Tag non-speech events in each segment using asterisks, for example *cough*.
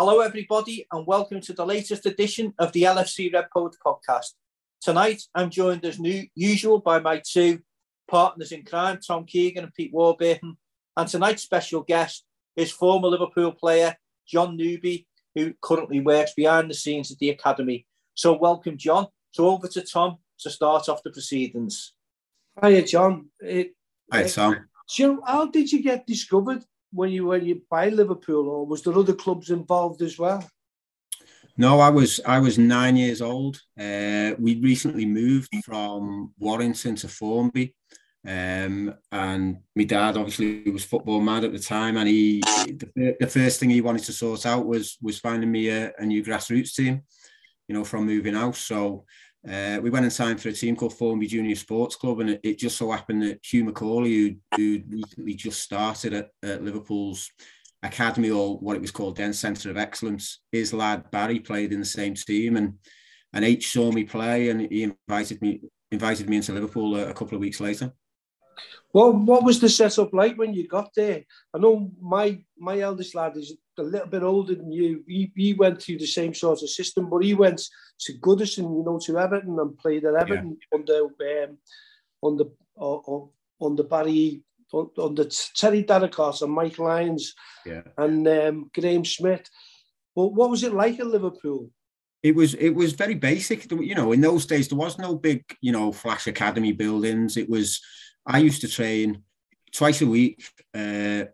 Hello, everybody, and welcome to the latest edition of the LFC Red Poet podcast. Tonight, I'm joined as new, usual by my two partners in crime, Tom Keegan and Pete Warburton. And tonight's special guest is former Liverpool player John Newby, who currently works behind the scenes at the academy. So, welcome, John. So, over to Tom to start off the proceedings. Hiya, John. It, Hi, Tom. So, how did you get discovered when you you by Liverpool, or was there other clubs involved as well? No, I was I was nine years old. Uh, we recently moved from Warrington to Formby, um, and my dad obviously was football mad at the time, and he the, the first thing he wanted to sort out was was finding me a, a new grassroots team, you know, from moving out. So uh, we went and signed for a team called Formby Junior Sports Club, and it, it just so happened that Hugh McAuley, who, who recently just started at, at, Liverpool's academy, or what it was called then, Centre of Excellence, his lad Barry played in the same team, and and H saw me play, and he invited me invited me into Liverpool a, a couple of weeks later. Well, what was the setup like when you got there? I know my my eldest lad is a little bit older than you. He, he went through the same sort of system, but he went to Goodison, you know, to Everton and played at Everton yeah. under um, under uh, under Barry under Terry Darracott and Mike Lyons yeah. and um, Graham Smith. But what was it like at Liverpool? It was it was very basic. You know, in those days there was no big you know flash academy buildings. It was I used to train twice a week. Uh,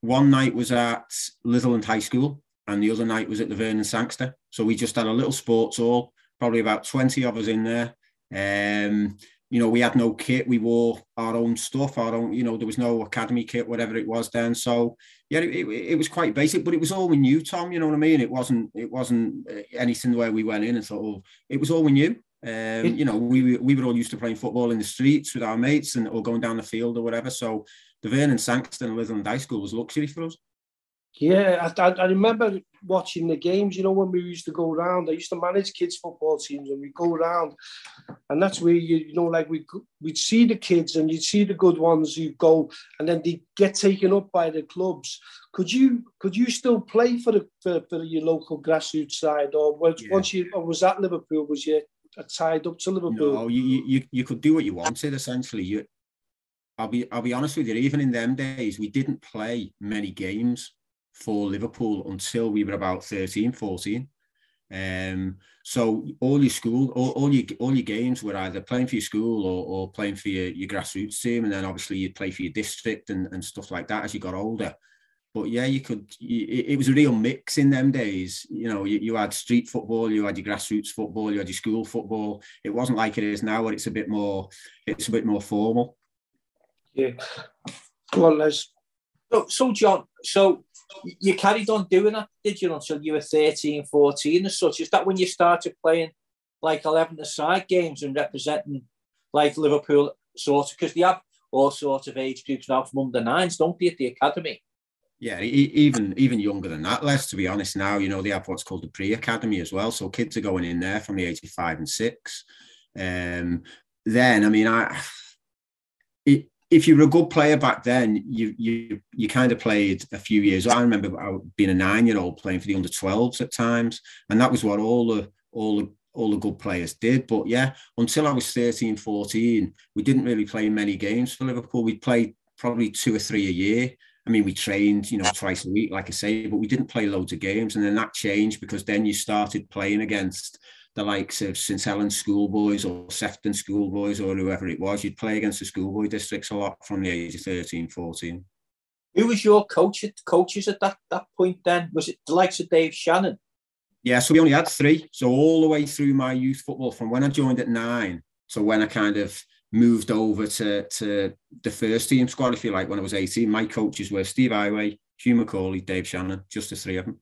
one night was at Litherland High School, and the other night was at the Vernon Sangster. So we just had a little sports hall, probably about 20 of us in there. Um, you know, we had no kit. We wore our own stuff, our own, you know, there was no academy kit, whatever it was then. So yeah, it, it, it, was quite basic, but it was all we knew, Tom, you know what I mean? It wasn't, it wasn't uh, anything where we went in and thought, oh, it was all we knew. Um, you know, we we were all used to playing football in the streets with our mates and or going down the field or whatever. So the Vernon Sangster and Litherland High School was luxury for us. Yeah, I, I, remember watching the games. You know, when we used to go around, I used to manage kids' football teams, and we go around, and that's where you, you know, like we we'd see the kids, and you'd see the good ones who go, and then they get taken up by the clubs. Could you could you still play for the for, for your local grassroots side, or once, yeah. once you or was that Liverpool? Was you tied up to Liverpool? No, you, you you could do what you wanted. Essentially, you. I'll be I'll be honest with you. Even in them days, we didn't play many games for Liverpool until we were about 13, 14. Um, so all your school, all, all your all your games were either playing for your school or, or playing for your, your grassroots team, and then obviously you'd play for your district and, and stuff like that as you got older but yeah, you could. It was a real mix in them days. You know, you, you had street football, you had your grassroots football, you had your school football. It wasn't like it is now, where it's a bit more. It's a bit more formal. Yeah. Well, Les. So, so John, so you carried on doing that, did you, until you were 13, 14 and such? Is that when you started playing like 11 side games and representing like Liverpool sort of? Because they have all sorts of age groups now from under nines, don't they, at the academy? Yeah, even even younger than that, Les. To be honest, now you know they have what's called the pre-academy as well. So kids are going in there from the age of five and six. Um, then, I mean, I it, if you were a good player back then, you you you kind of played a few years. I remember being a nine-year-old playing for the under 12s at times, and that was what all the all the all the good players did. But yeah, until I was 13, 14, we didn't really play many games for Liverpool. We played probably two or three a year. I mean, we trained, you know, twice a week, like I say, but we didn't play loads of games. And then that changed because then you started playing against the likes of St. Helens schoolboys or Sefton schoolboys or whoever it was. You'd play against the schoolboy districts a lot from the age of 13, 14. Who was your coach at, coaches at that, that point then? Was it the likes of Dave Shannon? Yeah, so we only had three. So all the way through my youth football, from when I joined at nine to when I kind of moved over to, to the first team squad, if you like, when I was 18. My coaches were Steve Heighway, Hugh McAuley, Dave Shannon, just the three of them.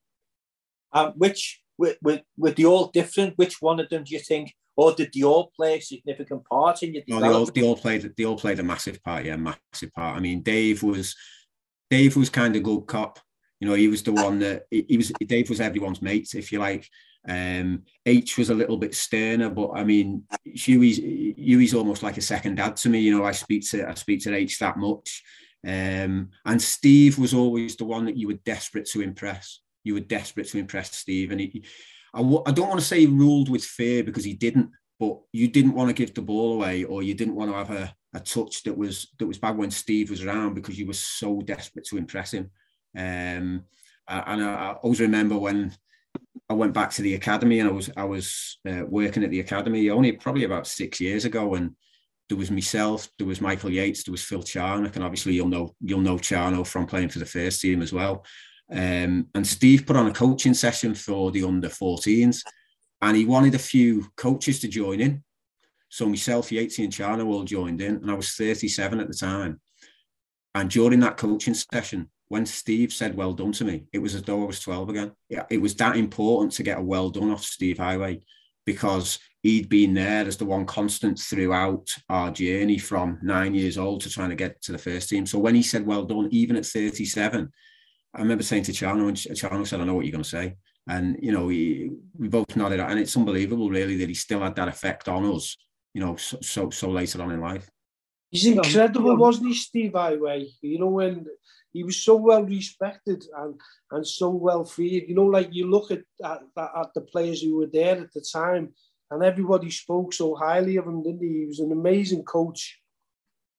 Um, which were, were, were they all different? Which one of them do you think, or did they all play a significant part in your no, they all, they all played they all played a massive part, yeah, massive part. I mean, Dave was Dave was kind of good cop. You know, he was the one that he was. Dave was everyone's mate, if you like. Um, H was a little bit sterner, but I mean, Huey's Huey's almost like a second dad to me. You know, I speak to I speak to H that much. Um, and Steve was always the one that you were desperate to impress. You were desperate to impress Steve, and he, don't want to say he ruled with fear because he didn't, but you didn't want to give the ball away, or you didn't want to have a, a touch that was that was bad when Steve was around because you were so desperate to impress him. Um, and I, I always remember when I went back to the academy and I was I was uh, working at the academy only probably about six years ago, and there was myself, there was Michael Yates, there was Phil Charnock, and obviously you'll know you'll know Charno from playing for the first team as well. Um, and Steve put on a coaching session for the under 14s, and he wanted a few coaches to join in. So myself, Yatesy, and Charno all joined in, and I was 37 at the time. And during that coaching session, when Steve said well done to me, it was as though I was 12 again. Yeah, it was that important to get a well done off Steve Heighway because he'd been there as the one constant throughout our journey from nine years old to trying to get to the first team. So when he said well done, even at 37, I remember saying to Charno, and Charno said, I know what you're going to say. And, you know, we, we both nodded. And it's unbelievable, really, that he still had that effect on us, you know, so, so, so later on in life. He's incredible, wasn't he, Steve Heighway? You know, when he was so well respected and and so well feared. You know, like you look at, at at the players who were there at the time, and everybody spoke so highly of him, didn't he? He was an amazing coach.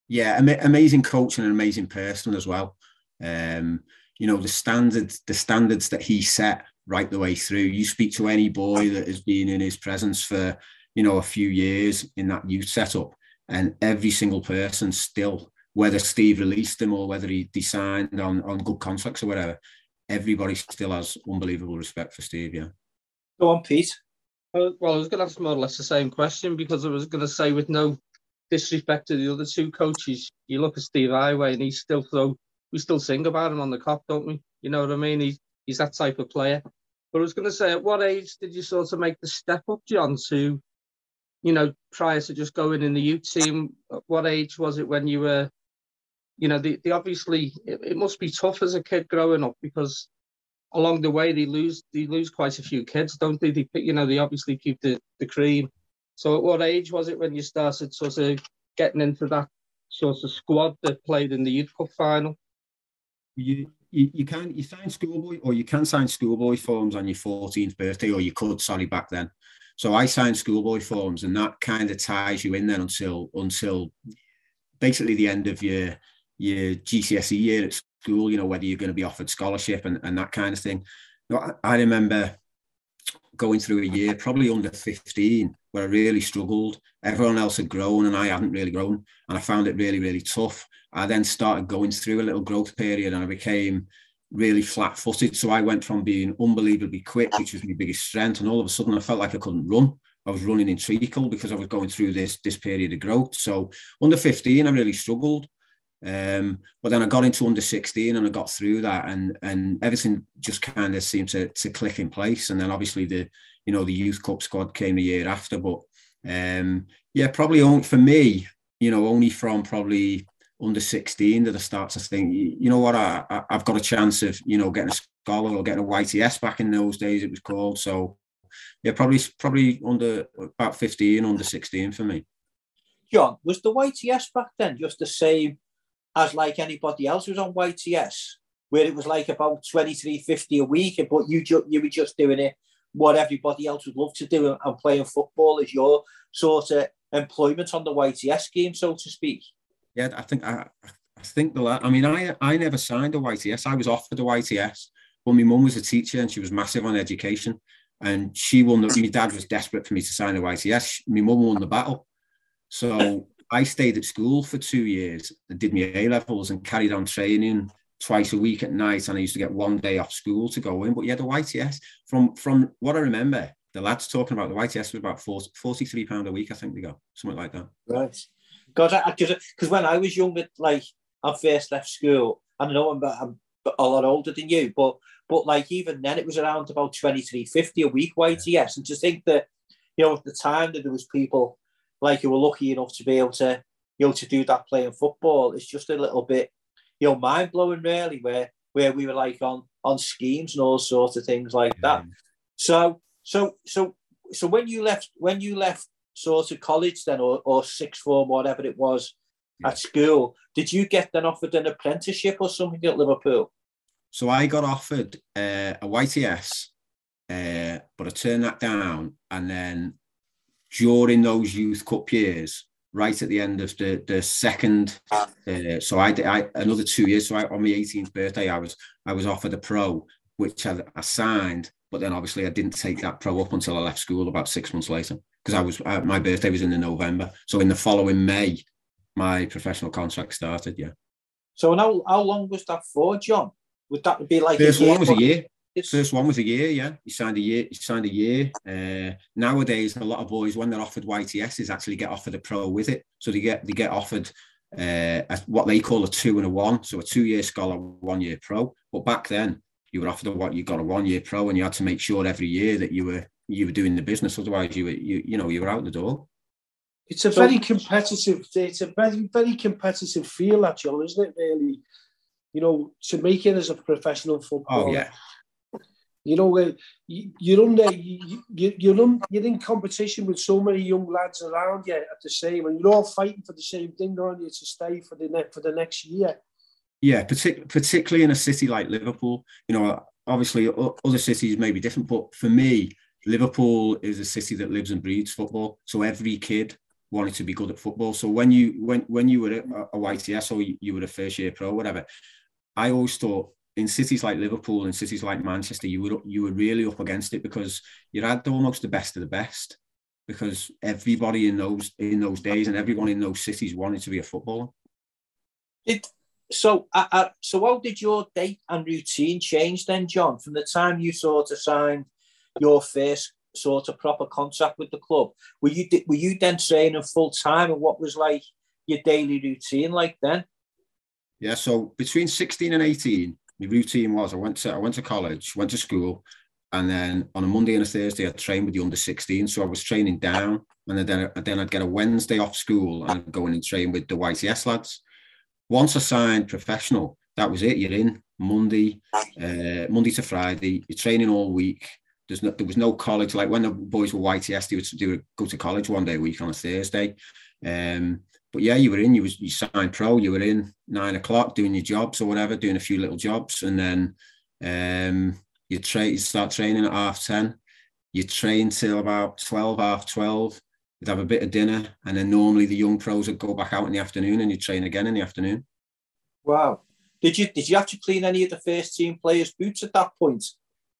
Yeah, am- amazing coach and an amazing person as well. Um, you know, the standards, the standards that he set right the way through. You speak to any boy that has been in his presence for, you know, a few years in that youth setup, and every single person still whether Steve released him or whether he, he signed on, on good contracts or whatever, everybody still has unbelievable respect for Steve. Yeah. Go on, Pete. Uh, well, I was going to ask more or less the same question because I was going to say, with no disrespect to the other two coaches, you look at Steve Heighway and he's still so we still sing about him on the Kop, don't we? You know what I mean? He's he's that type of player. But I was going to say, at what age did you sort of make the step up, John, to, you know, prior to just going in the youth team? At what age was it when you were you know, the, they obviously it, it, must be tough as a kid growing up because along the way they lose they lose quite a few kids, don't they? They you know they obviously keep the, the cream. So at what age was it when you started sort of getting into that sort of squad that played in the youth cup final? You you, you can you sign schoolboy or you can sign schoolboy forms on your 14th birthday, or you could, sorry, back then. So I signed schoolboy forms, and that kind of ties you in then until until basically the end of your your GCSE year at school, you know, whether you're going to be offered scholarship and, and that kind of thing. I remember going through a year, probably under 15, where I really struggled. Everyone else had grown and I hadn't really grown. And I found it really, really tough. I then started going through a little growth period and I became really flat footed. So I went from being unbelievably quick, which was my biggest strength, and all of a sudden I felt like I couldn't run. I was running in treacle because I was going through this this period of growth. So under 15, I really struggled. Um, but then I got into under 16 and I got through that and and everything just kind of seemed to, to click in place. And then obviously the you know the youth cup squad came a year after. But um, yeah, probably only for me, you know, only from probably under 16 that I start to think, you know what, I, I have got a chance of you know getting a scholar or getting a YTS back in those days it was called. So yeah, probably probably under about 15, under 16 for me. John, was the YTS back then just the same as like anybody else who's on YTS, where it was like about twenty three fifty a week, but you ju- you were just doing it what everybody else would love to do and playing football is your sort of employment on the YTS scheme, so to speak. Yeah, I think I, I think the I mean I I never signed a YTS. I was offered a YTS, but my mum was a teacher and she was massive on education, and she won. The, my dad was desperate for me to sign a YTS. My mum won the battle, so I stayed at school for two years and did my A levels and carried on training twice a week at night. And I used to get one day off school to go in. But yeah, the YTS, from from what I remember, the lads talking about the YTS was about 40, 43 pound a week, I think they go, something like that. Right. Because because when I was younger, like I first left school, I know I'm, I'm a lot older than you, but but like even then it was around about 23, 50 a week YTS. And to think that, you know, at the time that there was people like you were lucky enough to be able to, you know, to do that playing football. It's just a little bit, you know, mind blowing really, where where we were like on on schemes and all sorts of things like that. So so so so when you left when you left sort of college then or, or sixth form whatever it was yeah. at school, did you get then offered an apprenticeship or something at Liverpool? So I got offered uh, a YTS, uh, but I turned that down. And then during those youth cup years, right at the end of the the second, uh, so I did I, another two years. So I, on my 18th birthday, I was I was offered a pro, which I, I signed, but then obviously I didn't take that pro up until I left school about six months later because I was uh, my birthday was in the November. So in the following May, my professional contract started. Yeah. So how, how long was that for, John? Would that be like first one was a year? First one was a year. Yeah, you signed a year. You signed a year. Uh, nowadays, a lot of boys when they're offered YTSs actually get offered a pro with it. So they get they get offered uh, a, what they call a two and a one. So a two year scholar, one year pro. But back then, you were offered a what you got a one year pro, and you had to make sure every year that you were you were doing the business. Otherwise, you were you you know you were out the door. It's a so, very competitive. It's a very very competitive feel, that John, isn't it? Really, you know, to make it as a professional footballer. Oh yeah. You know, you're under you, you're you're in competition with so many young lads around you at the same, and you're all fighting for the same thing, aren't you? To stay for the next for the next year. Yeah, partic- particularly in a city like Liverpool. You know, obviously other cities may be different, but for me, Liverpool is a city that lives and breathes football. So every kid wanted to be good at football. So when you when when you were a, a YTS or you were a first year pro, whatever, I always thought in cities like Liverpool and cities like Manchester, you were you were really up against it because you had almost the best of the best. Because everybody in those in those days and everyone in those cities wanted to be a footballer. It so uh, so how did your date and routine change then, John, from the time you sort of signed your first sort of proper contract with the club. Were you were you then training full time, and what was like your daily routine like then? Yeah, so between sixteen and eighteen, my routine was I went to I went to college, went to school, and then on a Monday and a Thursday I trained with the under 16. So I was training down, and then then I'd get a Wednesday off school and go in and train with the YTS lads. Once I signed professional, that was it. You're in Monday, uh, Monday to Friday. You're training all week. There's no, there was no college. Like when the boys were YTS, they would, they would go to college one day a week on a Thursday. Um, but yeah, you were in, you was you signed pro, you were in nine o'clock doing your jobs or whatever, doing a few little jobs, and then um, you train, you start training at half ten. You train till about twelve, half twelve. You'd have a bit of dinner, and then normally the young pros would go back out in the afternoon, and you train again in the afternoon. Wow! Did you did you have to clean any of the first team players' boots at that point?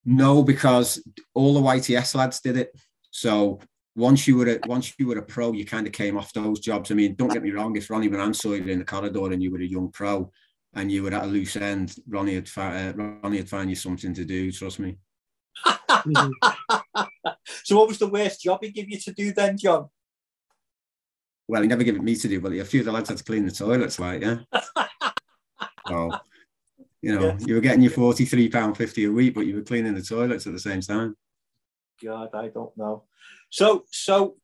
No, because all the YTS lads did it. So once you were a, once you were a pro, you kind of came off those jobs. I mean, don't get me wrong. If Ronnie Moran saw you in the corridor and you were a young pro and you were at a loose end, Ronnie would uh, Ronnie would find you something to do. Trust me. *laughs* so, what was the worst job he gave you to do then, John? Well, he never gave it me to do, but a few of the lads had to clean the toilets, like yeah. *laughs* so you know, yeah. you were getting your forty-three pound fifty a week, but you were cleaning the toilets at the same time. God, I don't know. So, so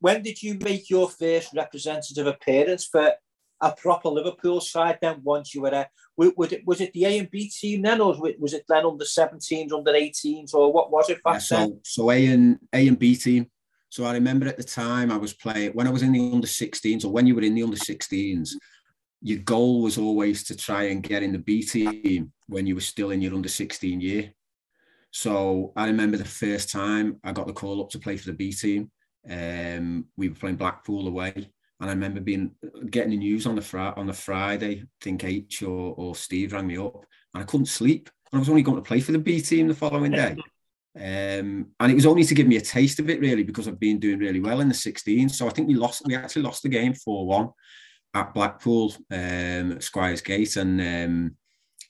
when did you make your first representative appearance for a proper Liverpool side? Then, once you were there, was it was it the A and B team then, or was it then under 17s, under 18s, or what was it back yeah, so, then? So A and A and B team. So I remember at the time I was playing when I was in the under 16s, or when you were in the under 16s your goal was always to try and get in the B team when you were still in your under 16 year. So I remember the first time I got the call up to play for the B team. Um, we were playing Blackpool away, and I remember being getting the news on the fr- on the Friday. I think H or, or Steve rang me up, and I couldn't sleep. And I was only going to play for the B team the following day. Um, and it was only to give me a taste of it, really, because I've been doing really well in the 16. So I think we lost. We actually lost the game four one at Blackpool, um, Squires Gate, and um,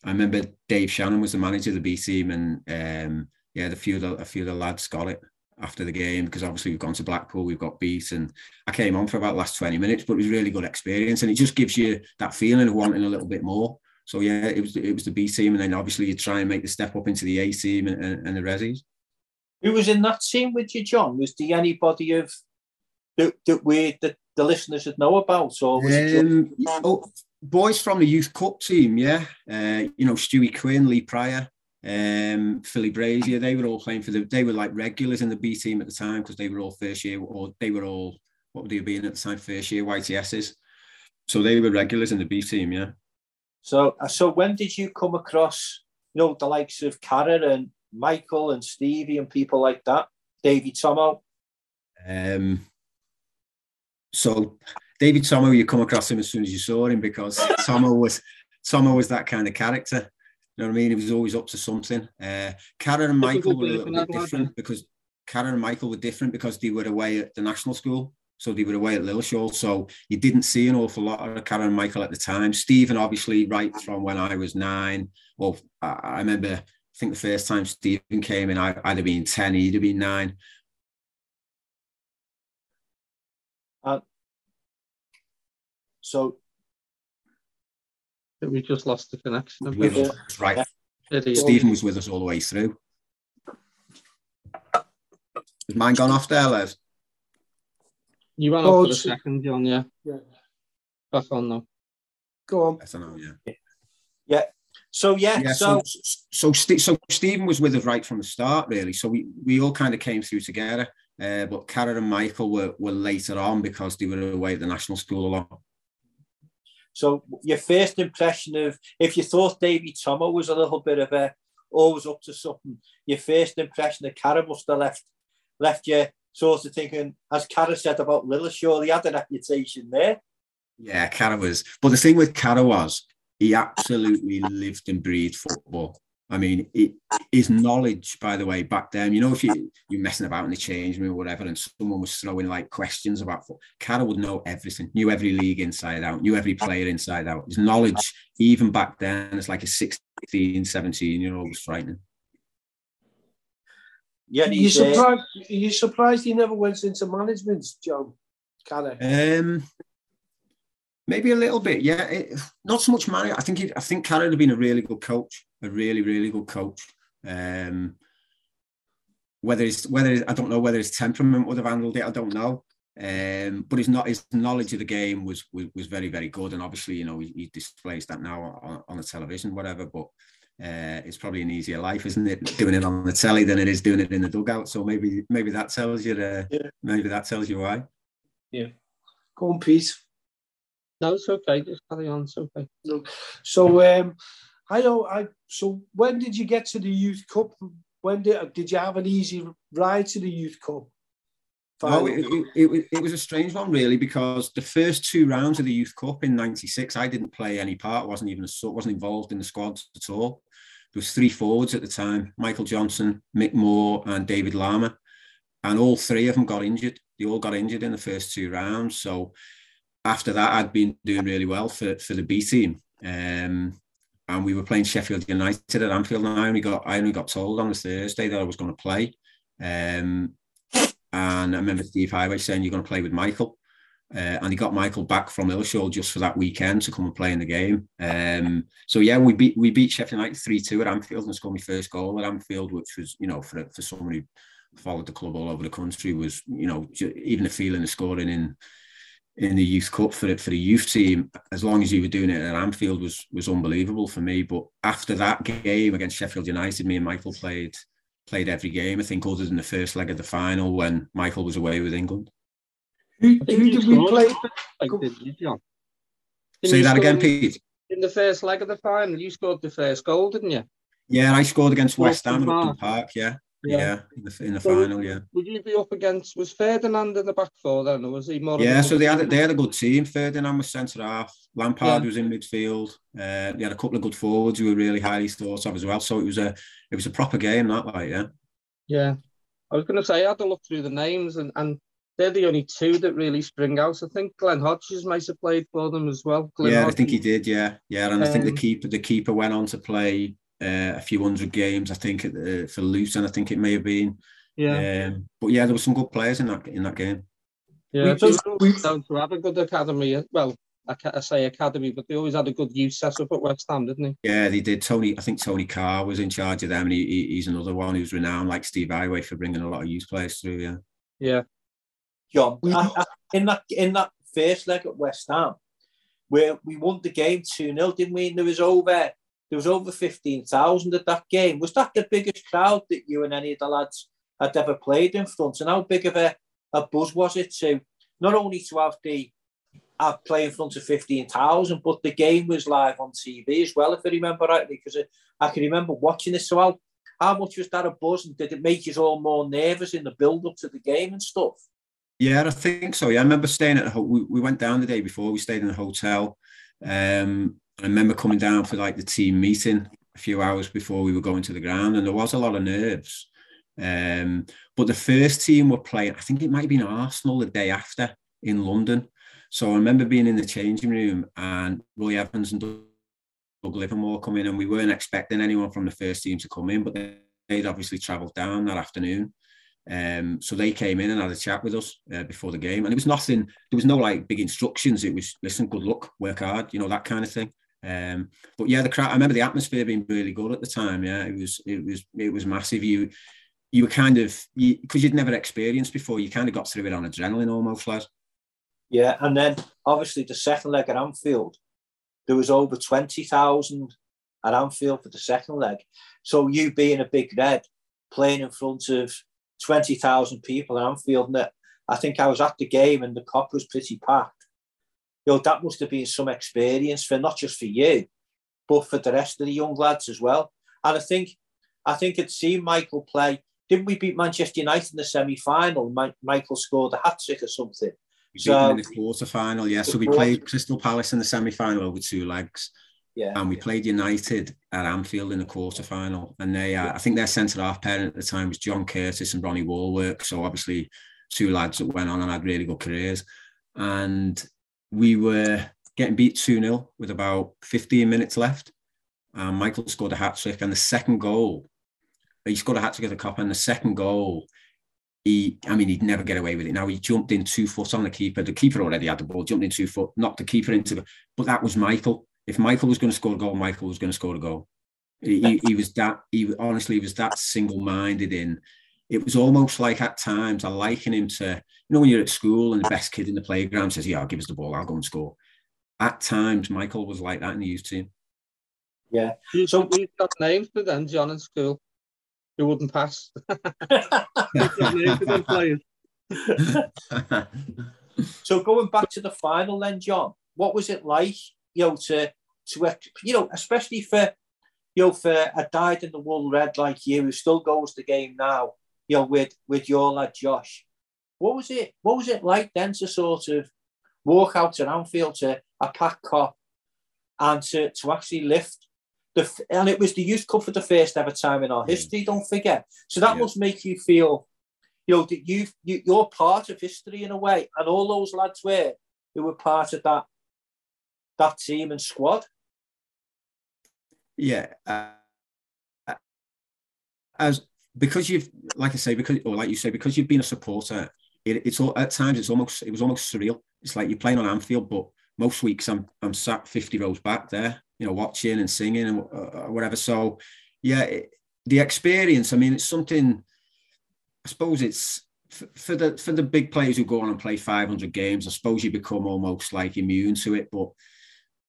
I remember Dave Shannon was the manager of the B team, and um, yeah, the few of the, a few of the lads got it after the game because obviously we've gone to Blackpool, we've got beat, and I came on for about the last twenty minutes, but it was really good experience, and it just gives you that feeling of wanting a little bit more. So yeah, it was it was the B team, and then obviously you try and make the step up into the A team and, and, and the Resis. Who was in that team with you, John? Was there anybody of that, that we that the listeners should know about? Or um, oh, boys from the youth cup team, yeah. Uh, you know, Stewie Quinn, Lee Pryor, um, Philly Brazier. They were all playing for the. They were like regulars in the B team at the time because they were all first year, or they were all what would they have been at the time? First year YTSs. So they were regulars in the B team, yeah. So, uh, so when did you come across you know, the likes of Carra and Michael and Stevie and people like that? David Tomo? Um, so David Tomo, you come across him as soon as you saw him because *laughs* Tomo was Tomo was that kind of character. You know what I mean? He was always up to something. Uh, Carra and Michael were a little bit different because Carra and Michael were different because they were away at the national school. So they were away at Lilleshall. So you didn't see an awful lot of Carra and Michael at the time. Stephen, obviously, right from when I was nine. Well, I, I remember, I think the first time Stephen came in, I, I'd have been 10, he'd have been nine. So we just lost the connection. right. Stephen was with us all the way through. Has mine gone off there, Les? You went oh, off for a second, John, yeah. Yeah. Back on now. Go on. I don't know, yeah. Yeah. So yeah, yeah so so so, so Stephen was with us right from the start, really. So we we all kind of came through together. Uh, but Carra and Michael were, were later on because they were away at the national school a lot. So your first impression of if you thought Davy Tomo was a little bit of a always up to something, your first impression of Carra must have left left you sort of thinking, as Carra said about Lilleshall, he had a reputation there. Yeah, Carra was. But the thing with Carra was he absolutely lived and breathed football. I mean, it, his knowledge, by the way, back then, you know, if you, you're messing about in the change room or whatever, and someone was throwing like questions about football, Carra would know everything, knew every league inside out, knew every player inside out. His knowledge, even back then, as like a 16, 17 year old, was frightening. Yeah, are you surprised? Are you surprised he never went into management, John? Carra? Um, maybe a little bit. Yeah, it, not so much manager. I think he, I think Carra had been a really good coach, a really really good coach. Um, whether it's whether it's, I don't know whether his temperament would have handled it. I don't know. Um, but his not his knowledge of the game was was, was very very good, and obviously you know he, he displays that now on, on the television, whatever. But uh, it's probably an easier life, isn't it, doing it on the telly than it is doing it in the dugout? So maybe maybe that tells you uh, yeah. maybe that tells you why. Yeah. Go on, Pete. No, it's okay. Just carry on. It's okay. No. So um, I know. I so when did you get to the Youth Cup? When did did you have an easy ride to the Youth Cup? No, it, it, it, it, was a strange one, really, because the first two rounds of the Youth Cup in '96, I didn't play any part. wasn't even a, wasn't involved in the squads at all. There was three forwards at the time: Michael Johnson, Mick Moore, and David Larmour, and all three of them got injured. They all got injured in the first two rounds. So after that, I'd been doing really well for for the B team. Um, and we were playing Sheffield United at Anfield, and I only got I only got told on the Thursday that I was going to play. Um, and I remember Steve Heighway saying you're going to play with Michael. Uh, and he got Michael back from Lilleshall just for that weekend to come and play in the game. Um, so yeah, we beat we beat Sheffield United three two at Anfield and scored my first goal at Anfield, which was you know for for someone who followed the club all over the country was you know even the feeling of scoring in in the youth cup for it for the youth team as long as you were doing it at Anfield was was unbelievable for me. But after that game against Sheffield United, me and Michael played played every game. I think other than the first leg of the final when Michael was away with England. Who, who did we play? Say that again, Pete. In the first leg of the final, you scored the first goal, didn't you? Yeah, I scored against West Ham in Upton Park. Yeah, yeah, yeah in the, in the so final. Yeah. Would you be up against? Was Ferdinand in the back four then, or was he more? Yeah, so they had they had a good team. Ferdinand was centre half. Lampard yeah. was in midfield. Uh, they had a couple of good forwards who were really highly thought of as well. So it was a it was a proper game that like yeah. Yeah, I was going to say I had to look through the names and and they're the only two that really spring out. I think Glenn Hodges might have played for them as well. Glenn yeah, Hodges. I think he did. Yeah, yeah, and um, I think the um, keeper the keeper went on to play uh, a few hundred games. I think uh, for Luton, I think it may have been. Yeah. Um, but yeah, there were some good players in that in that game. Yeah, we, we, down to have a good academy. Well, I, I say academy, but they always had a good youth setup at West Ham, didn't they? Yeah, they did. Tony, I think Tony Carr was in charge of them, and he, he's another one who's renowned, like Steve Heighway, for bringing a lot of youth players through. Yeah. Yeah. John, in that in that first leg at West Ham, where we won the game 2 0, didn't we? And there was over there was over 15,000 at that game. Was that the biggest crowd that you and any of the lads had ever played in front? And how big of a, a buzz was it to not only to have the I'd play in front of 15,000, but the game was live on TV as well, if I remember rightly, because I can remember watching this. So how, how much was that a buzz and did it make you all more nervous in the build up to the game and stuff? Yeah, I think so. Yeah, I remember staying at a we, we went down the day before. We stayed in a hotel. Um, I remember coming down for like the team meeting a few hours before we were going to the ground, and there was a lot of nerves. Um, but the first team were playing. I think it might have been Arsenal the day after in London. So I remember being in the changing room and Roy Evans and Doug Livermore come in, and we weren't expecting anyone from the first team to come in, but they'd obviously travelled down that afternoon. Um, so they came in and had a chat with us uh, before the game, and it was nothing. There was no like big instructions. It was listen, good luck, work hard, you know that kind of thing. Um, but yeah, the crowd. I remember the atmosphere being really good at the time. Yeah, it was it was it was massive. You you were kind of because you, would never experienced before. You kind of got through it on adrenaline almost, lad. Yeah, and then obviously the second leg at Anfield, there was over twenty thousand at Anfield for the second leg. So you being a big red, playing in front of twenty thousand people at Anfield, and I think I was at the game and the Kop was pretty packed. You know, that must have been some experience for not just for you, but for the rest of the young lads as well. And I think, I think it seen Michael play. Didn't we beat Manchester United in the semi-final? Michael scored a hat trick or something. We so, in the quarter final, yeah. So we played Crystal Palace in the semi final over two legs. Yeah. And we yeah. played United at Anfield in the quarter final. And they, uh, yeah. I think their centre half parent at the time was John Curtis and Ronnie Wallwork. So obviously, two lads that went on and had really good careers. And we were getting beat 2 0 with about 15 minutes left. Michael scored a hat trick. And the second goal, he scored a hat trick at the Kop. And the second goal, he, I mean, he'd never get away with it. Now he jumped in two foot on the keeper. The keeper already had the ball, jumped in two foot, knocked the keeper into the. But that was Michael. If Michael was going to score a goal, Michael was going to score a goal. He, he was that. He honestly he was that single-minded in. It was almost like at times I liken him to you know when you're at school and the best kid in the playground says, "Yeah, I'll give us the ball. I'll go and score." At times, Michael was like that in the youth team. Yeah. So we've got names for them, John, in school who wouldn't pass. *laughs* *laughs* so going back to the final then, John, what was it like, you know, to to you know, especially for you know, for a dyed in the wool red like you who still goes the game now, you know, with with your lad Josh. What was it? What was it like then to sort of walk out to Anfield to a pack Kop and to, to actually lift the, and it was the Youth Cup for the first ever time in our history. Don't forget. So that yeah. must make you feel, you know, that you, you you're part of history in a way, and all those lads were who were part of that that team and squad. Yeah, uh, as because you've, like I say, because or like you say, because you've been a supporter, it, it's all at times it's almost it was almost surreal. It's like you're playing on Anfield, but most weeks I'm I'm sat 50 rows back there you know, watching and singing and uh, whatever. So, yeah, it, the experience. I mean, it's something. I suppose it's for the for the big players who go on and play 500 games. I suppose you become almost like immune to it. But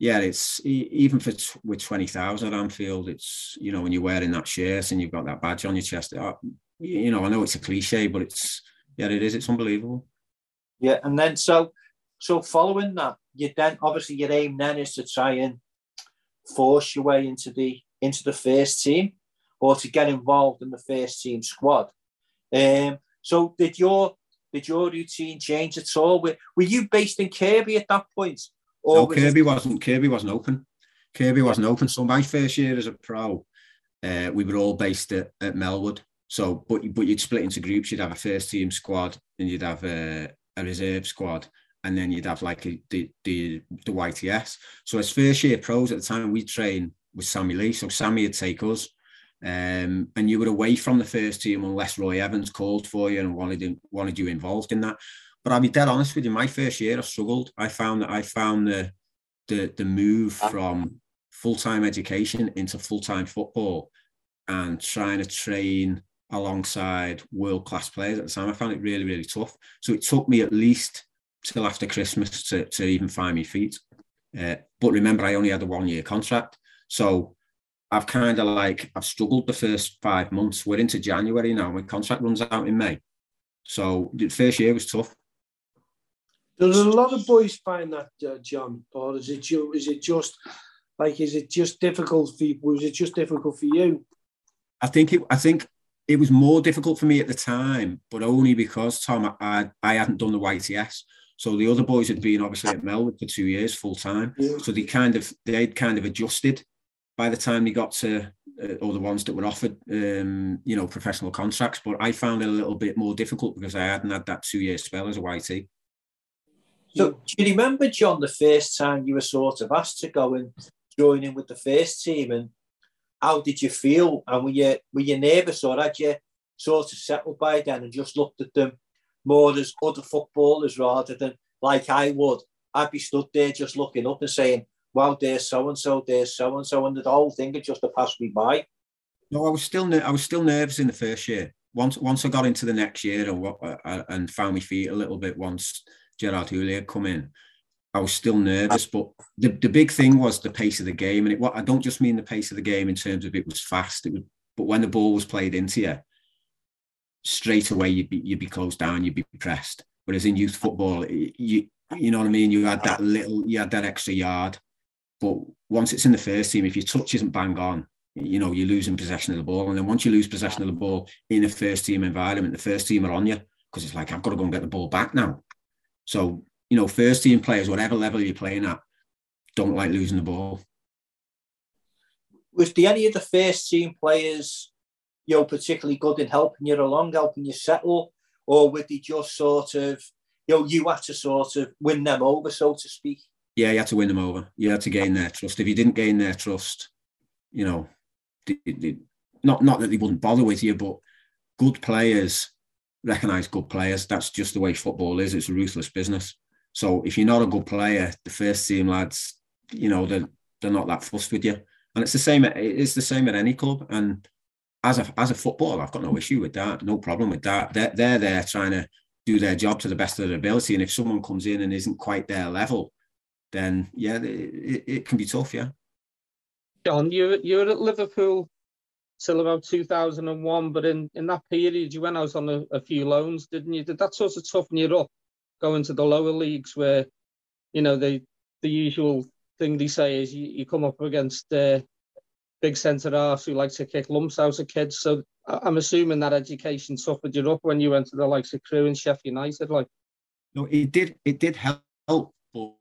yeah, it's even for with 20,000 at Anfield. It's you know when you're wearing that shirt and you've got that badge on your chest. Uh, you know, I know it's a cliche, but it's yeah, it is. It's unbelievable. Yeah, and then so so following that, you then obviously your aim then is to try and force your way into the into the first team or to get involved in the first team squad. Um, so did your did your routine change at all? Were, were you based in Kirkby at that point? Or no, was Kirkby it... wasn't. Kirkby wasn't open. Kirkby wasn't open. So my first year as a pro, uh, we were all based at, at Melwood. So, but but you'd split into groups. You'd have a first team squad, and you'd have a, a reserve squad, and then you'd have like a, the the the YTS. So as first year pros at the time, we train with Sammy Lee. So Sammy would take us, um, and you were away from the first team unless Roy Evans called for you and wanted wanted you involved in that. But I'll be dead honest with you. My first year, I struggled. I found that I found the the the move from full time education into full time football and trying to train alongside world class players at the time. I found it really really tough. So it took me at least till after Christmas to, to even find my feet. Uh, but remember, I only had a one year contract. So I've kind of like, I've struggled the first five months. We're into January now. My contract runs out in May. So the first year was tough. Does a lot of boys find that, uh, John, or is it is it just like is it just difficult for you? Was it just difficult for you? I think it. I think it was more difficult for me at the time, but only because Tom, I I hadn't done the YTS. So the other boys had been obviously at Melwood for two years full time. Yeah. So they kind of they'd kind of adjusted by the time they got to uh, all the ones that were offered, um, you know, professional contracts. But I found it a little bit more difficult because I hadn't had that two year spell as a YT. So, do you remember, John, the first time you were sort of asked to go and join in with the first team, and how did you feel? And were you were you nervous, or had you sort of settled by then and just looked at them more as other footballers rather than like I would? I'd be stood there just looking up and saying, "Wow, there's so and so, there's so and so," and the whole thing had just passed me by. No, I was still ner- I was still nervous in the first year. Once once I got into the next year and what uh, and found my feet a little bit once Gerard Houllier come in, I was still nervous. Uh, but the, the big thing was the pace of the game, and it, what I don't just mean the pace of the game in terms of it was fast. It was, but when the ball was played into you, straight away you'd be you'd be closed down, you'd be pressed. Whereas in youth football, you you know what I mean. You had that little, you had that extra yard. But once it's in the first team, if your touch isn't bang on, you know, you're losing possession of the ball. And then once you lose possession of the ball in a first team environment, the first team are on you because it's like, I've got to go and get the ball back now. So, you know, first team players, whatever level you're playing at, don't like losing the ball. Was the any of the first team players, you know, particularly good in helping you along, helping you settle, or were they just sort of, you know, you had to sort of win them over, so to speak? Yeah, you had to win them over. You had to gain their trust. If you didn't gain their trust, you know, they, they, not not that they wouldn't bother with you, but good players recognize good players. That's just the way football is. It's a ruthless business. So if you're not a good player, the first team lads, you know, they're they're not that fussed with you. And it's the same. It's the same at any club. And as a as a footballer, I've got no issue with that. No problem with that. They're they're there trying to do their job to the best of their ability. And if someone comes in and isn't quite their level, then yeah, it, it can be tough. Yeah. John, you you were at Liverpool till about 2001, but in, in that period you went out on a, a few loans, didn't you? Did that sort of toughen you up going to the lower leagues where, you know, the the usual thing they say is you, you come up against uh, big centre halves who like to kick lumps out of kids. So I'm assuming that education suffered you up when you went to the likes of Crewe and Sheffield United, like. No, it did. It did help. But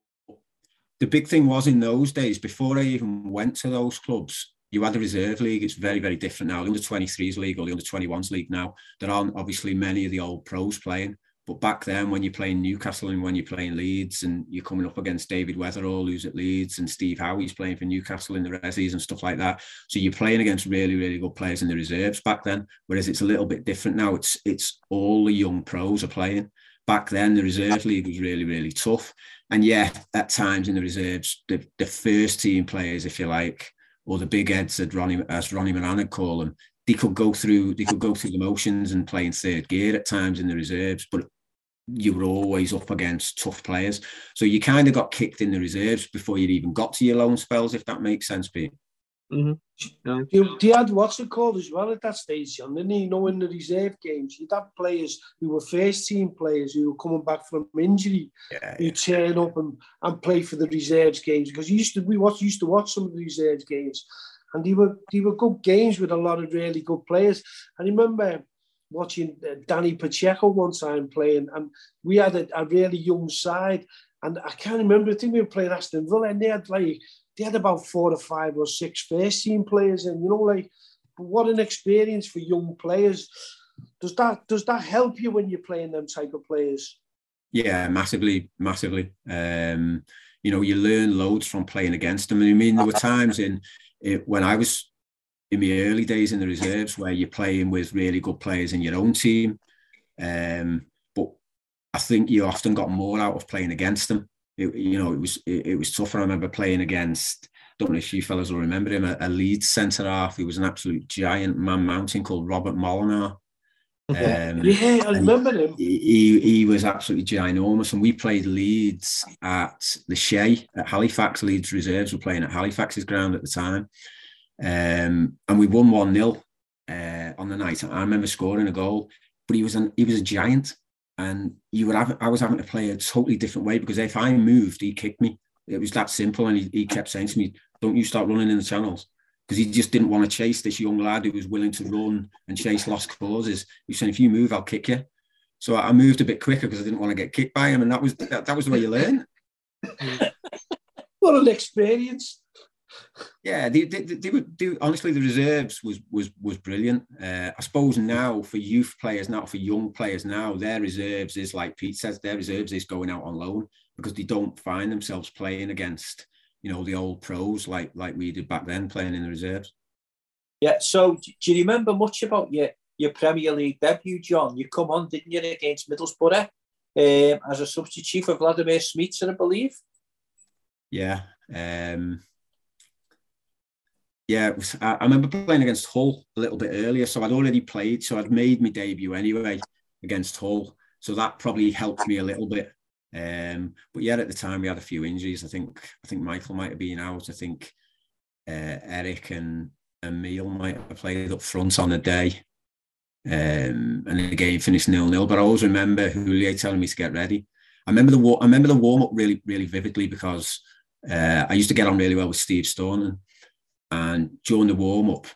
the big thing was in those days, before I even went to those clubs, you had the reserve league. It's very, very different now. The under 23s league or the under 21s league now. There aren't obviously many of the old pros playing. But back then, when you're playing Newcastle and when you're playing Leeds and you're coming up against David Wetherall, who's at Leeds, and Steve Howey's playing for Newcastle in the Resies and stuff like that. So you're playing against really, really good players in the reserves back then. Whereas it's a little bit different now. It's it's all the young pros are playing. Back then, the reserve league was really, really tough. And yeah, at times in the reserves, the, the first team players, if you like, or the big heads, as Ronnie, as Ronnie Moran would call them, they could go through they could go through the motions and play in third gear at times in the reserves, but you were always up against tough players. So you kind of got kicked in the reserves before you'd even got to your loan spells, if that makes sense, Pete. Mm-hmm. Yeah. You, you had what's it called as well at that stage, John, didn't you? you know, in the reserve games, you'd have players who were first team players who were coming back from injury, Yeah, who turn up and, and play for the reserves games because used to we watch used to watch some of the reserves games, and they were they were good games with a lot of really good players. I remember watching uh, Dani Pacheco one time playing, and we had a, a really young side, and I can't remember. I think we were playing Aston Villa, and they had like they had about four or five or six first team players, and you know, like what an experience for young players. Does that does that help you when you're playing them type of players? Yeah, massively, massively. Um, you know, you learn loads from playing against them. I mean, there were times in it, when I was in the early days in the reserves where you're playing with really good players in your own team. Um, but I think you often got more out of playing against them. It, you know, it was it, it was tough. I remember playing against. Don't know if you fellas will remember him. A, a Leeds centre half. He was an absolute giant man mountain called Robert Molenaar. Um, Yeah, I remember him. he, he was absolutely ginormous, and we played Leeds at the Shay at Halifax. Leeds reserves were playing at Halifax's ground at the time, um, and we won one 0 uh, on the night. I remember scoring a goal, but he was an he was a giant, and you would have I was having to play a totally different way because if I moved, he kicked me. It was that simple, and he, he kept saying to me, "Don't you start running in the channels." Because he just didn't want to chase this young lad who was willing to run and chase lost causes. He said, "If you move, I'll kick you." So I moved a bit quicker because I didn't want to get kicked by him, and that was that, that was the way you learn. *laughs* what an experience! Yeah, they, they, they would do. Honestly, the reserves was was was brilliant. Uh, I suppose now for youth players, now for young players now, their reserves is like Pete says, their reserves is going out on loan because they don't find themselves playing against you know the old pros like like we did back then, playing in the reserves. Yeah. So, do you remember much about your your Premier League debut, John? You come on, didn't you, against Middlesbrough um, as a substitute for Vladimir Smicer, I believe. Yeah. Um, yeah, I, remember playing against Hull a little bit earlier, so I'd already played, so I'd made my debut anyway against Hull, so that probably helped me a little bit. Um, but yeah, at the time we had a few injuries. I think I think Michael might have been out. I think uh, Eric and Emile might have played up front on the day. Um, and the game finished nil nil. But I always remember Houllier telling me to get ready. I remember the I remember the warm up really really vividly because uh, I used to get on really well with Steve Staunton and during the warm up,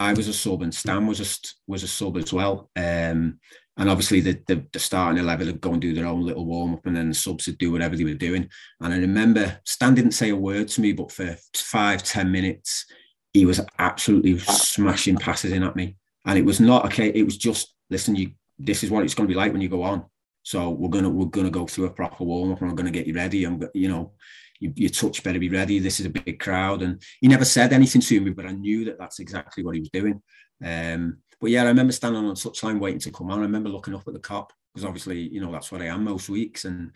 I was a sub and Stan was a was a sub as well. Um, and obviously the, the, the starting eleven would go and do their own little warm up, and then the subs would do whatever they were doing. And I remember Stan didn't say a word to me, but for five ten minutes, he was absolutely smashing passes in at me. And it was not okay. It was just listen, you. This is what it's going to be like when you go on. So we're gonna we're gonna go through a proper warm up, and we're gonna get you ready. And you know, you, your touch better be ready. This is a big crowd. And he never said anything to me, but I knew that that's exactly what he was doing. Um, but yeah, I remember standing on touchline waiting to come on. I remember looking up at the Kop because obviously, you know, that's what I am most weeks. And,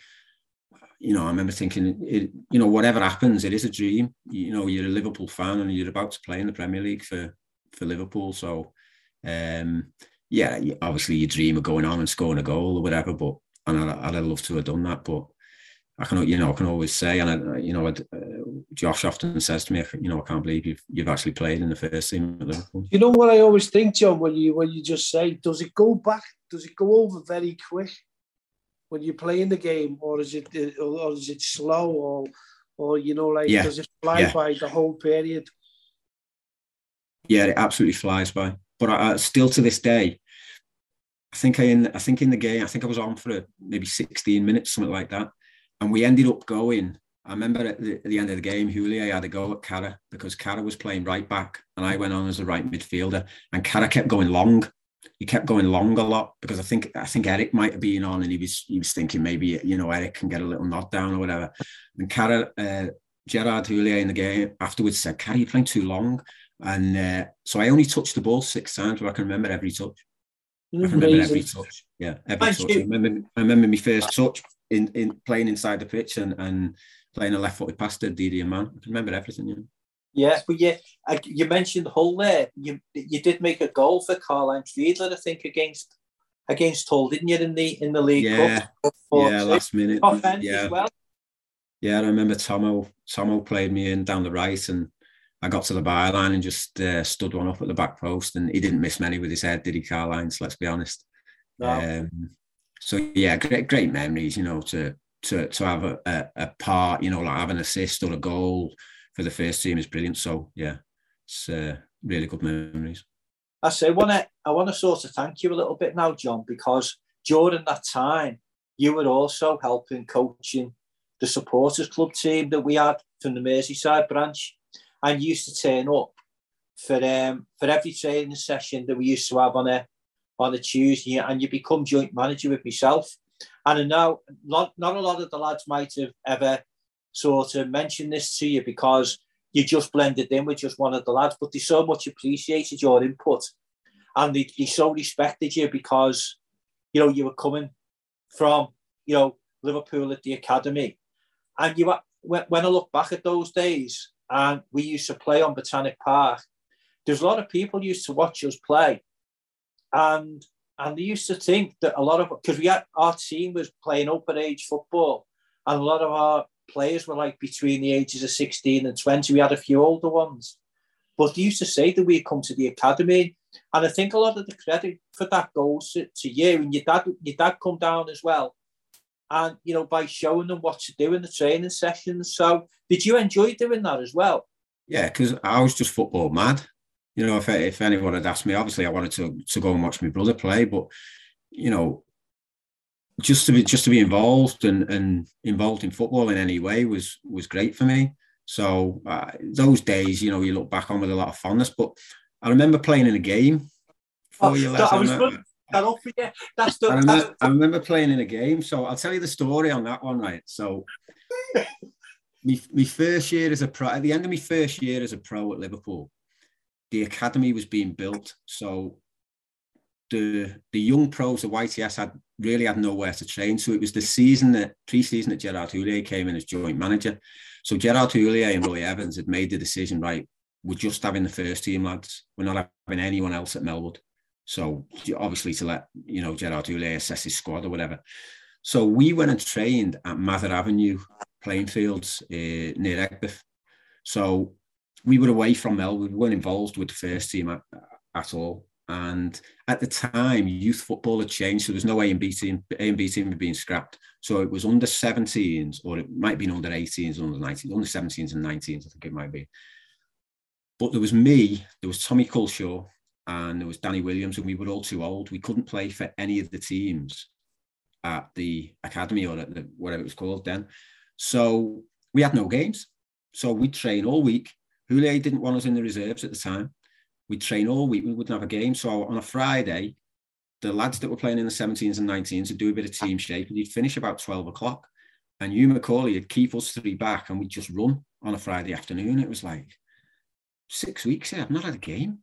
you know, I remember thinking, it, you know, whatever happens, it is a dream. You know, you're a Liverpool fan and you're about to play in the Premier League for, for Liverpool. So, um, yeah, obviously you dream of going on and scoring a goal or whatever, but and I'd, I'd love to have done that. But I can, you know, I can always say, and I, you know, uh, Josh often says to me, you know, I can't believe you've you've actually played in the first team at Liverpool. You know what I always think, John, when you when you just say, does it go back? Does it go over very quick when you're playing the game, or is it or is it slow, or or you know, like yeah. does it fly yeah. by the whole period? Yeah, it absolutely flies by. But I, I, still to this day, I think I in I think in the game, I think I was on for maybe 16 minutes, something like that and we ended up going. I remember at the, at the end of the game, Houllier had a go at Carra because Carra was playing right back and I went on as a right midfielder. And Carra kept going long. He kept going long a lot because I think I think Eric might have been on and he was he was thinking maybe you know Eric can get a little nod down or whatever. And Carra uh, Gerard Houllier in the game afterwards said, Carra, you're playing too long." And uh, so I only touched the ball six times, but I can remember every touch. I can remember every touch. Yeah, every touch. I remember, I remember my first touch in, in playing inside the pitch and, and playing a left footed pass to Didi Hamann. I can remember everything. Yeah. Yeah, but yeah, you mentioned Hull there. You you did make a goal for Karl-Heinz Riedle, I think, against against Hull, didn't you? In the in the league yeah. Cup. Yeah, last minute. yeah. Well. Yeah, I remember Tomo. Tomo played me in down the right, and I got to the byline and just uh, stood one up at the back post, and he didn't miss many with his head, did he, Karl-Heinz? Let's be honest. No. Um, so yeah, great great memories. You know, to to to have a, a, a, part, you know, like have an assist or a goal for the first team is brilliant. So yeah, it's uh, really good memories. I say, want to I want to sort of thank you a little bit now, John, because during that time you were also helping coaching the supporters club team that we had from the Merseyside branch, and used to turn up for um for every training session that we used to have on a on a Tuesday and you become joint manager with myself. And I know not, not a lot of the lads might have ever sort of mentioned this to you because you just blended in with just one of the lads, but they so much appreciated your input and they, they so respected you because, you know, you were coming from, you know, Liverpool at the academy. And you were, when I look back at those days and we used to play on Botanic Park, there's a lot of people used to watch us play and and they used to think that a lot of because we had our team was playing open age football, and a lot of our players were like between the ages of 16 and 20. We had a few older ones. But they used to say that we'd come to the academy. And I think a lot of the credit for that goes to, to you and your dad, your dad come down as well. And, you know, by showing them what to do in the training sessions. So did you enjoy doing that as well? Yeah, because I was just football mad. You know, if, if anyone had asked me, obviously I wanted to, to go and watch my brother play, but, you know, just to be just to be involved and, and involved in football in any way was was great for me. So uh, those days, you know, you look back on with a lot of fondness. But I remember playing in a game. Oh, I, was remember, that up for you. That's the, I, remember, I remember playing in a game. So I'll tell you the story on that one, right? So *laughs* me, me first year as a pro, at the end of my first year as a pro at Liverpool, the academy was being built. So the the young pros of YTS had really had nowhere to train. So it was the season that pre-season that Gerard Houllier came in as joint manager. So Gerard Houllier and Roy Evans had made the decision, right, we're just having the first team lads. We're not having anyone else at Melwood. So obviously to let, you know, Gerard Houllier assess his squad or whatever. So we went and trained at Mather Avenue playing fields uh, near Aigburth. So we were away from Melwood. We weren't involved with the first team at, at all. And at the time, youth football had changed, so there's no A and B team. A and B team had been scrapped, so it was under 17s, or it might have been under 18s, under 19s, under 17s and 19s. I think it might be. But there was me, there was Tommy Culshaw, and there was Danny Williams, and we were all too old. We couldn't play for any of the teams at the academy or at the, whatever it was called then. So we had no games. So we train all week. Houllier didn't want us in the reserves at the time we'd train all week, we wouldn't have a game. So on a Friday, the lads that were playing in the 17s and 19s would do a bit of team shape and you'd finish about 12 o'clock. And you, McAuley, would keep us three back and we'd just run on a Friday afternoon. It was like six weeks. Yeah, I've not had a game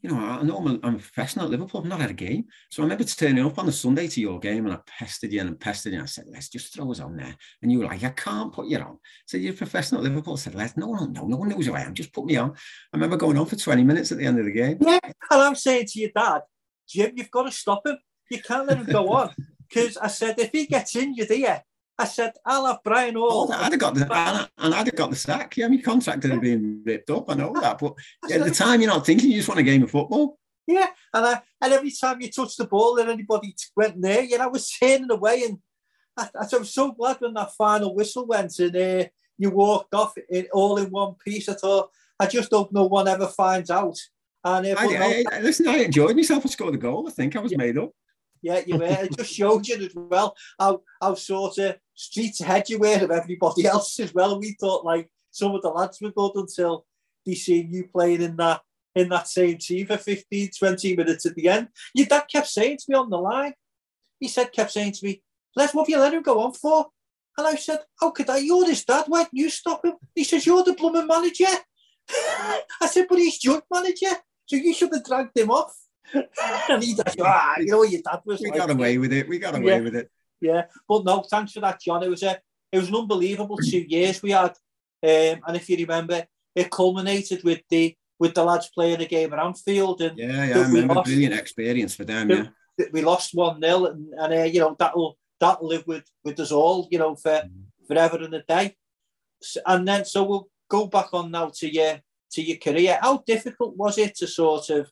you know, I know I'm a, I'm a professional at Liverpool. I've not had a game. So I remember turning up on the Sunday to your game and I pestered you and pestered you. And I said, let's just throw us on there. And you were like, I can't put you on. So you're a professional at Liverpool. I said, let's, no, no, no, no one knows who I am. Just put me on. I remember going on for 20 minutes at the end of the game. Yeah. And I'm saying to your dad, Jim, you've got to stop him. You can't let him go on. *laughs* Because I said, if he gets injured here, I said, I'll have Brian Hall. Oh, I'd have got the and I'd have got the sack. Yeah, my contract had been ripped up. I know that, but at the time, you're not thinking. You just want a game of football. Yeah, and I, and every time you touched the ball and anybody went near you, know, I was *laughs* turning away, and I, I was so glad when that final whistle went and uh, you walked off in all in one piece. I thought, I just hope no one ever finds out. And uh, I, I, listen, I enjoyed myself. I scored a goal. I think I was yeah. made up. Yeah, you were. It just showed you as well how how sort of streets ahead you were of everybody *laughs* else as well. We thought like some of the lads were good until they seen you playing in that in that same team for 15, 20 minutes at the end. Your dad kept saying to me on the line, he said, kept saying to me, Les, what have you let him go on for? And I said, How could I? You're his dad. Why didn't you stop him? He says, You're the blooming manager. *laughs* I said, But he's joint manager. So you should have dragged him off. *laughs* he said, ah, you know, your dad was. We like, got away with it. We got away yeah. with it. Yeah, but no, thanks for that, John. It was a, it was an unbelievable two years we had, um, and if you remember, it culminated with the with the lads playing a game at Anfield, and yeah, yeah, I remember lost, brilliant experience for them. Yeah, we lost one 0 and, and uh, you know that'll that'll live with with us all, you know, for mm. forever and a day. And then, so we'll go back on now to your to your career. How difficult was it to sort of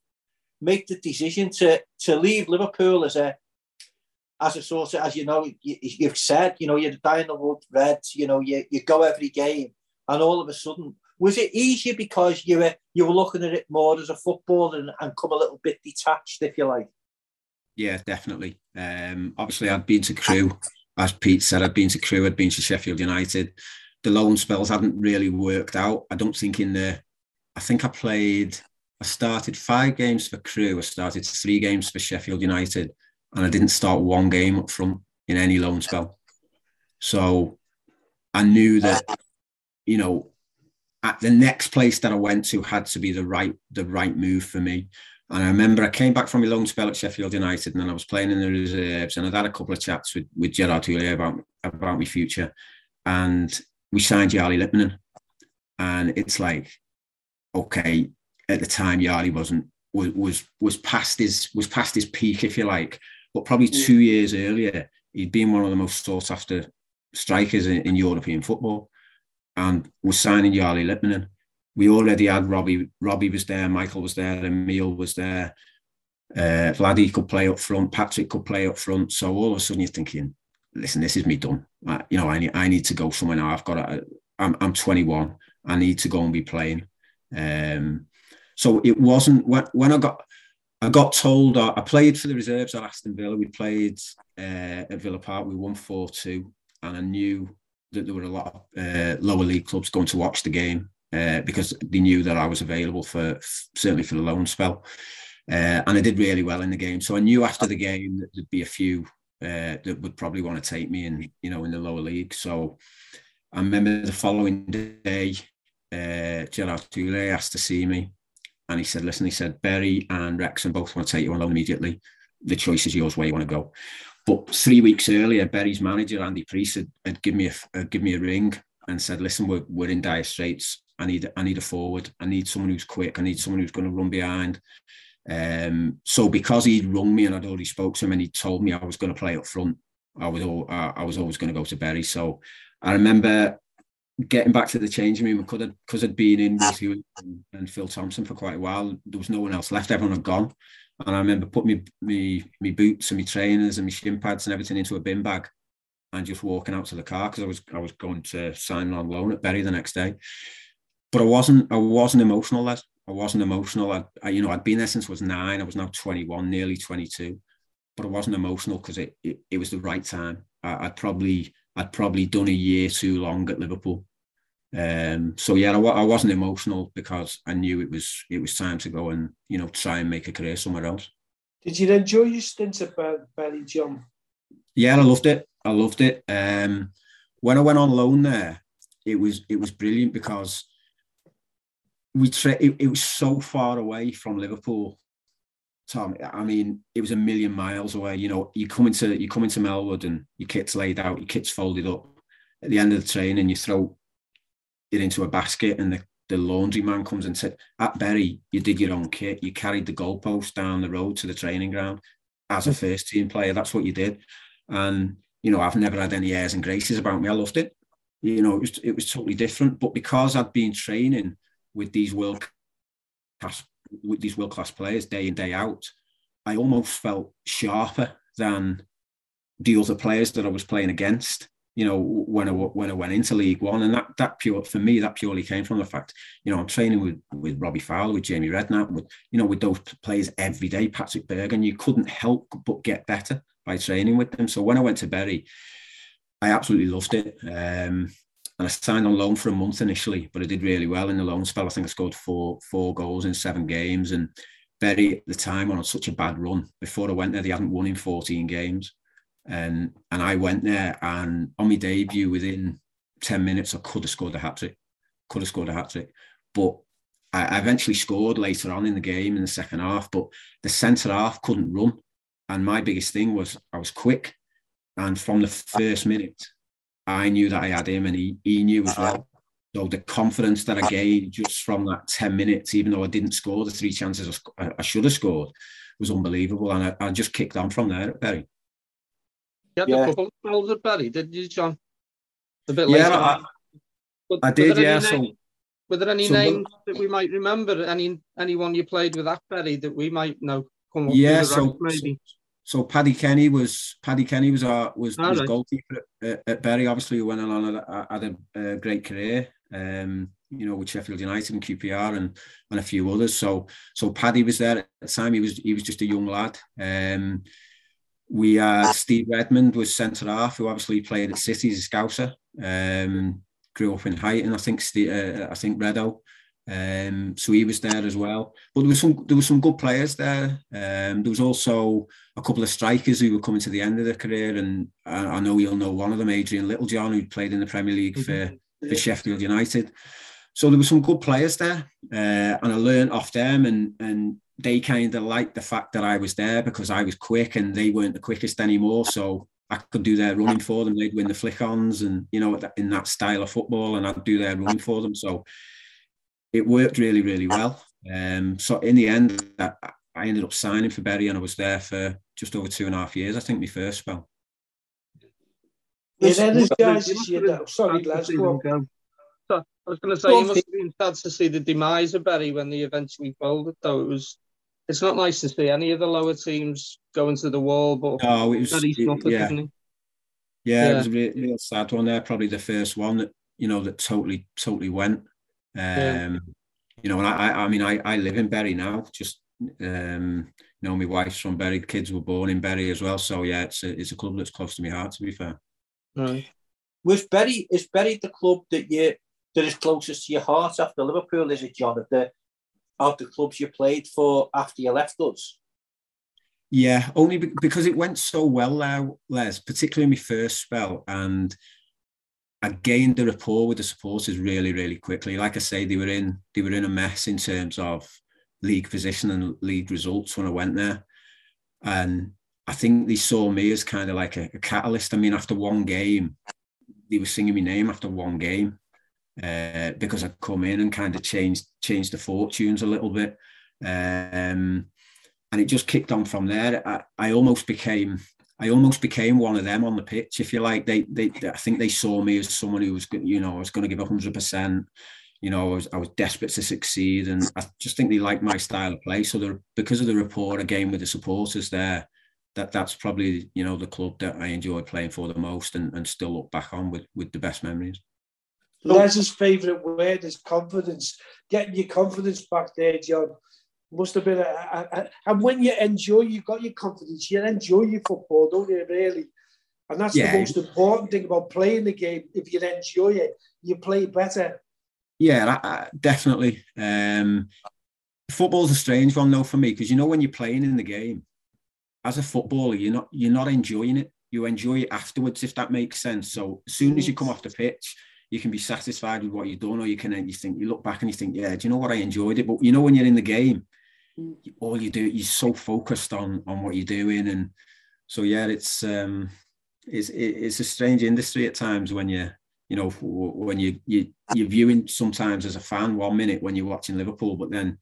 make the decision to to leave Liverpool as a as a sort of as you know you, have said you know you're dying the wood red you know you, you go every game. And all of a sudden was it easier because you were you were looking at it more as a football and, and come a little bit detached if you like? Yeah definitely. Um obviously I'd been to Crewe. As Pete said I'd been to Crewe I'd been to Sheffield United. The loan spells hadn't really worked out. I don't think in the I think I played I started five games for Crewe. I started three games for Sheffield United, and I didn't start one game up front in any loan spell. So I knew that, you know, at the next place that I went to had to be the right the right move for me. And I remember I came back from my loan spell at Sheffield United, and then I was playing in the reserves, and I'd had a couple of chats with with Gerard Houllier about about my future, and we signed Jari Litmanen, and it's like, okay, at the time Jari wasn't was was was past his was past his peak, if you like. But probably two years earlier, he'd been one of the most sought after strikers in, in European football, and was signing Jari Litmanen. we already had Robbie. Robbie was there, Michael was there, Emile was there. Uh, Vladdy could play up front, Patrick could play up front. So all of a sudden you're thinking, listen, this is me done. I, you know, I need, I need to go somewhere now. I've got to, I'm, I'm 21. I need to go and be playing. Um, so it wasn't when, when I got, I got told uh, I played for the reserves at Aston Villa. We played uh, at Villa Park. We won 4 2. And I knew that there were a lot of uh, lower league clubs going to watch the game uh, because they knew that I was available for certainly for the loan spell. Uh, and I did really well in the game. So I knew after the game that there'd be a few uh, that would probably want to take me in, you know, in the lower league. So I remember the following day, uh, Gerard Houllier asked to see me. And he said, listen, he said, Bury and Wrexham both want to take you on loan immediately. The choice is yours where you want to go. But three weeks earlier, Bury's manager, Andy Preece, had, had given me a, give me a ring and said, listen, we're, we're in dire straits. I need I need a forward. I need someone who's quick. I need someone who's going to run behind. Um, so because he'd rung me and I'd already spoke to him and he told me I was going to play up front, I was all, I was always going to go to Bury. So I remember getting back to the changing room because I'd, cause I'd been in with you and, and, Phil Thompson for quite a while. There was no one else left. Everyone had gone. And I remember putting me, me, me boots and my trainers and my shin pads and everything into a bin bag and just walking out to the car because I was I was going to sign on loan at Bury the next day but I wasn't I wasn't emotional lad. I wasn't emotional. I, I, you know I'd been there since I was nine. I was now 21, nearly 22, but I wasn't emotional because it, it, it was the right time. I, would probably I'd probably done a year too long at Liverpool. Um, so yeah, I, I wasn't emotional because I knew it was it was time to go and you know try and make a career somewhere else. Did you enjoy your stint at Bury John? Yeah, I loved it. I loved it. Um, when I went on loan there, it was it was brilliant because we tra- it, it was so far away from Liverpool. Tom, I mean, it was a million miles away. You know, you come into you come into Melwood and your kit's laid out, your kit's folded up. At the end of the train, and you throw it into a basket, and the, the laundry man comes and says, "At Bury, you did your own kit. You carried the goalpost down the road to the training ground as a first team player. That's what you did." And you know, I've never had any airs and graces about me. I loved it. You know, it was it was totally different. But because I'd been training with these world class with these world class players day in day out, I almost felt sharper than the other players that I was playing against. You know, when I when I went into League One, and that that pure for me that purely came from the fact, you know, I'm training with with Robbie Fowler, with Jamie Redknapp, with you know, with those players every day, Patrik Berger, and you couldn't help but get better by training with them. So when I went to Bury, I absolutely loved it. Um, and I signed on loan for a month initially, but I did really well in the loan spell. I think I scored four four goals in seven games, and Bury at the time on such a bad run. Before I went there, they hadn't won in 14 games, and and I went there, and on my debut, within 10 minutes, I could have scored a hat trick. Could have scored a hat trick, but I eventually scored later on in the game in the second half. But the centre half couldn't run, and my biggest thing was I was quick, and from the first minute I knew that I had him and he, he knew as well. So the confidence that I ah. gained just from that 10 minutes, even though I didn't score the three chances I, I should have scored, was unbelievable. And I, I, just kicked on from there at Bury. You had yeah. a couple of spells at Bury, didn't you, John? A bit later. Yeah, I, but, I did, yeah. So, were there any so, names that we might remember? Any anyone you played with at Bury that we might know? Come yeah, so, maybe? so Paddy Kenny was Paddy Kenny was our was, was right. goalkeeper at, at, Bury. Obviously, who went on and had a, a great career. Um, you know, with Sheffield United and QPR and and a few others. So so Paddy was there at the time. He was he was just a young lad. Um, we had Steve Redmond was centre half, who obviously played at City as a Scouser. Um, grew up in Huyton, I think. Steve, uh, I think Redo. Um, so he was there as well. But there was some there were some good players there. Um, there was also a couple of strikers who were coming to the end of their career, and I, I know you'll know one of them, Adrian Littlejohn, who played in the Premier League for, mm-hmm. for Sheffield United. So there were some good players there, uh, and I learned off them, and and they kind of liked the fact that I was there because I was quick, and they weren't the quickest anymore. So I could do their running for them. They'd win the flick-ons, and you know, in that style of football, and I'd do their running for them. So it worked really, really well. Um, so in the end, I, I, ended up signing for Bury, and I was there for just over two and a half years. I think my first spell. Yeah, then guys this year. Sorry, lads. Go I was going to say, you must have been sad to see the demise of Bury when they eventually folded, though. It was, it's not nice to see any of the lower teams going to the wall, but no, it was, Bury suffered, yeah. didn't Yeah, Yeah. it was a real, real sad one there. Probably the first one that you know that totally, totally went. Um, Yeah. You know, and I, I mean, I, I live in Bury now. Just um, you know, my wife's from. The kids were born in Bury as well. So yeah, it's a, it's a club that's close to my heart. To be fair. Right. Was Bury is Bury the club that you that is closest to your heart after Liverpool? Is it John of the of the clubs you played for after you left us? Yeah, only because it went so well there, Les, particularly in my first spell, and I gained the rapport with the supporters really, really quickly. Like I say, they were in they were in a mess in terms of league position and league results when I went there, and I think they saw me as kind of like a, a catalyst. I mean, after one game, they were singing my name after one game uh, because I'd come in and kind of changed changed the fortunes a little bit. Um, and it just kicked on from there. I, I almost became I almost became one of them on the pitch, if you like. They, they, I think they saw me as someone who was, you know, I was going to give hundred percent. You know, I was, I was desperate to succeed, and I just think they liked my style of play. So, the, because of the rapport again with the supporters there, that that's probably you know the club that I enjoy playing for the most, and, and still look back on with with the best memories. Les's favourite word is confidence. Getting your confidence back there, John, must have been a, a, a- And when you enjoy, you've got your confidence. You enjoy your football, don't you? Really, and that's Yeah. the most important thing about playing the game. If you enjoy it, you play better. Yeah, I, I, definitely. Um, football's a strange one though for me because you know when you're playing in the game, as a footballer, you're not you're not enjoying it. You enjoy it afterwards, if that makes sense. So as soon as you come off the pitch, you can be satisfied with what you've done, or you can you think you look back and you think, yeah, do you know what I enjoyed it? But you know when you're in the game, Mm. all you do you're so focused on on what you're doing, and so yeah, it's um, it's it's a strange industry at times when you you know when you you you're viewing sometimes as a fan one minute when you're watching Liverpool, but then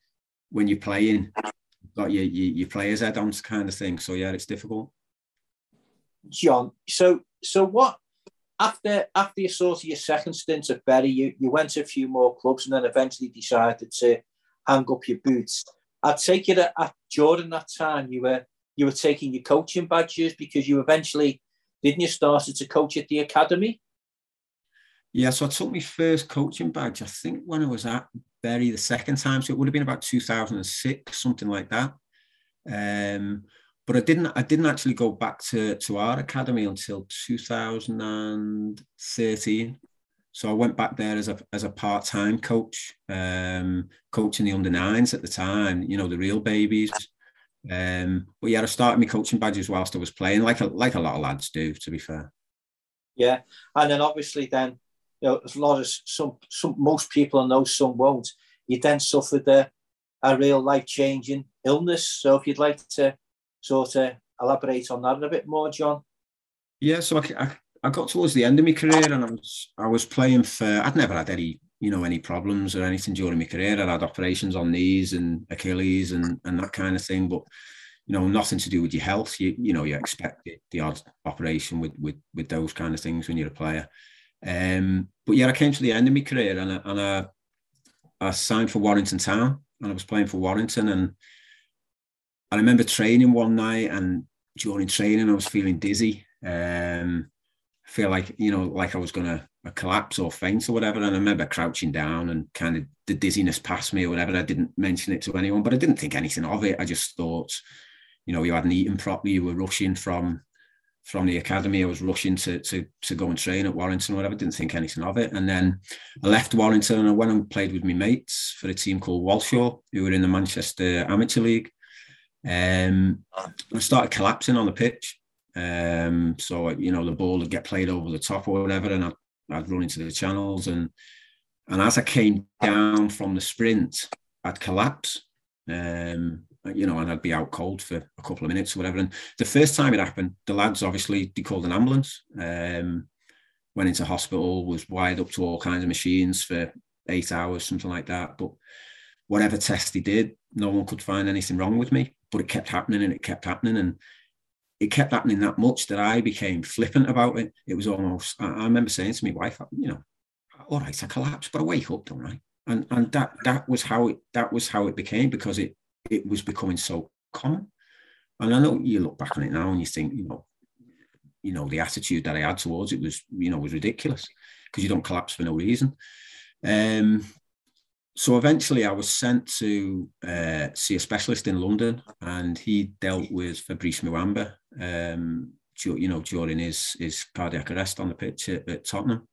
when you're playing, you've got your your, your players head on kind of thing. So yeah, it's difficult. John. So so what after after you sort of your second stint at Bury, you, you went to a few more clubs and then eventually decided to hang up your boots. I'd take it that at, during that time you were you were taking your coaching badges because you eventually didn't you started to coach at the academy? Yeah, so I took my first coaching badge, I think when I was at Bury the second time. So it would have been about 2006, something like that. Um, but I didn't I didn't actually go back to, to our academy until 2013. So I went back there as a as a part-time coach, um, coaching the under nines at the time, you know, the real babies. Um, but yeah, I started my coaching badges whilst I was playing, like a like a lot of lads do, to be fair. Yeah, and then obviously then you know there's a lot of some some most people know some won't. You then suffered a, a real life changing illness. So if you'd like to sort of elaborate on that a bit more, John. Yeah, so I, I, I got towards the end of my career and I was I was playing for I'd never had any you know any problems or anything during my career. I had operations on knees and Achilles and and that kind of thing, but you know nothing to do with your health. You you know you expect the, the odd operation with with with those kind of things when you're a player. Um, but yeah, I came to the end of my career and I, and I, I signed for Warrington Town and I was playing for Warrington and I remember training one night and during training I was feeling dizzy. Um, I feel like you know, like I was gonna collapse or faint or whatever. And I remember crouching down and kind of the dizziness passed me or whatever. I didn't mention it to anyone, but I didn't think anything of it. I just thought, you know, you hadn't eaten properly. You were rushing from from the academy. I was rushing to to to go and train at Warrington or whatever. Didn't think anything of it. And then I left Warrington and I went and played with my mates for a team called Walshaw, who were in the Manchester Amateur League. Um, I started collapsing on the pitch. Um, so you know the ball would get played over the top or whatever, and I'd, I'd run into the channels, and and as I came down from the sprint, I'd collapse. Um, you know, and I'd be out cold for a couple of minutes or whatever. And the first time it happened, the lads obviously they called an ambulance. Um, went into hospital, was wired up to all kinds of machines for eight hours, something like that. But whatever test he did, no one could find anything wrong with me. But it kept happening and it kept happening. And it kept happening that much that I became flippant about it. It was almost, I, I remember saying to my wife, you know, all right, I collapsed, but I wake up, don't I? And and that that was how it that was how it became because it it was becoming so common. And I know you look back on it now and you think, you know, you know, the attitude that I had towards it was, you know, was ridiculous because you don't collapse for no reason. Um, so eventually I was sent to uh, see a specialist in London and he dealt with Fabrice Muamba, um, you know, during his, his cardiac arrest on the pitch at, at Tottenham.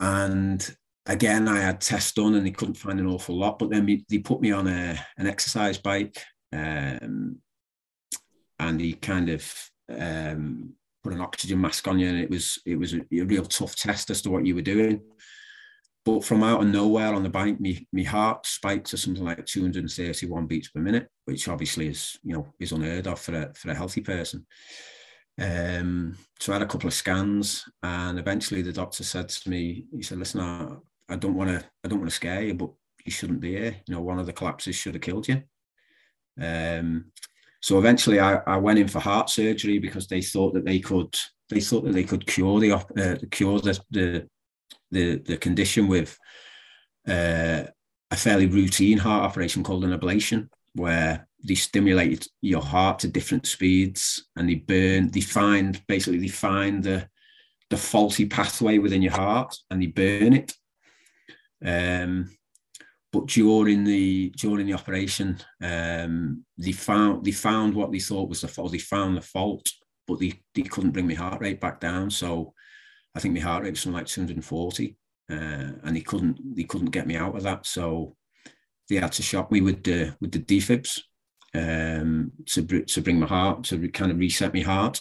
And again, I had tests done and they couldn't find an awful lot, but then they put me on a, an exercise bike um, and he kind of um, put an oxygen mask on you and it was, it was a, a real tough test as to what you were doing. But from out of nowhere on the bike, me, me heart spiked to something like 231 beats per minute, which obviously is, you know, is unheard of for a, for a healthy person. Um, so I had a couple of scans and eventually the doctor said to me, he said, listen, I, I don't want to, I don't want to scare you, but you shouldn't be here. You know, one of the collapses should have killed you. Um, so eventually I, I went in for heart surgery because they thought that they could, they thought that they could cure the, uh, cure the, the the the condition with uh, a fairly routine heart operation called an ablation, where they stimulate your heart to different speeds and they burn, they find basically they find the the faulty pathway within your heart and they burn it. Um, but during the during the operation, um, they found they found what they thought was the fault. They found the fault, but they, they couldn't bring my heart rate back down. So I think my heart rate was something like 240, uh, and he couldn't he couldn't get me out of that. So they had to shock me with the with the defibs um, to to bring my heart to kind of reset my heart.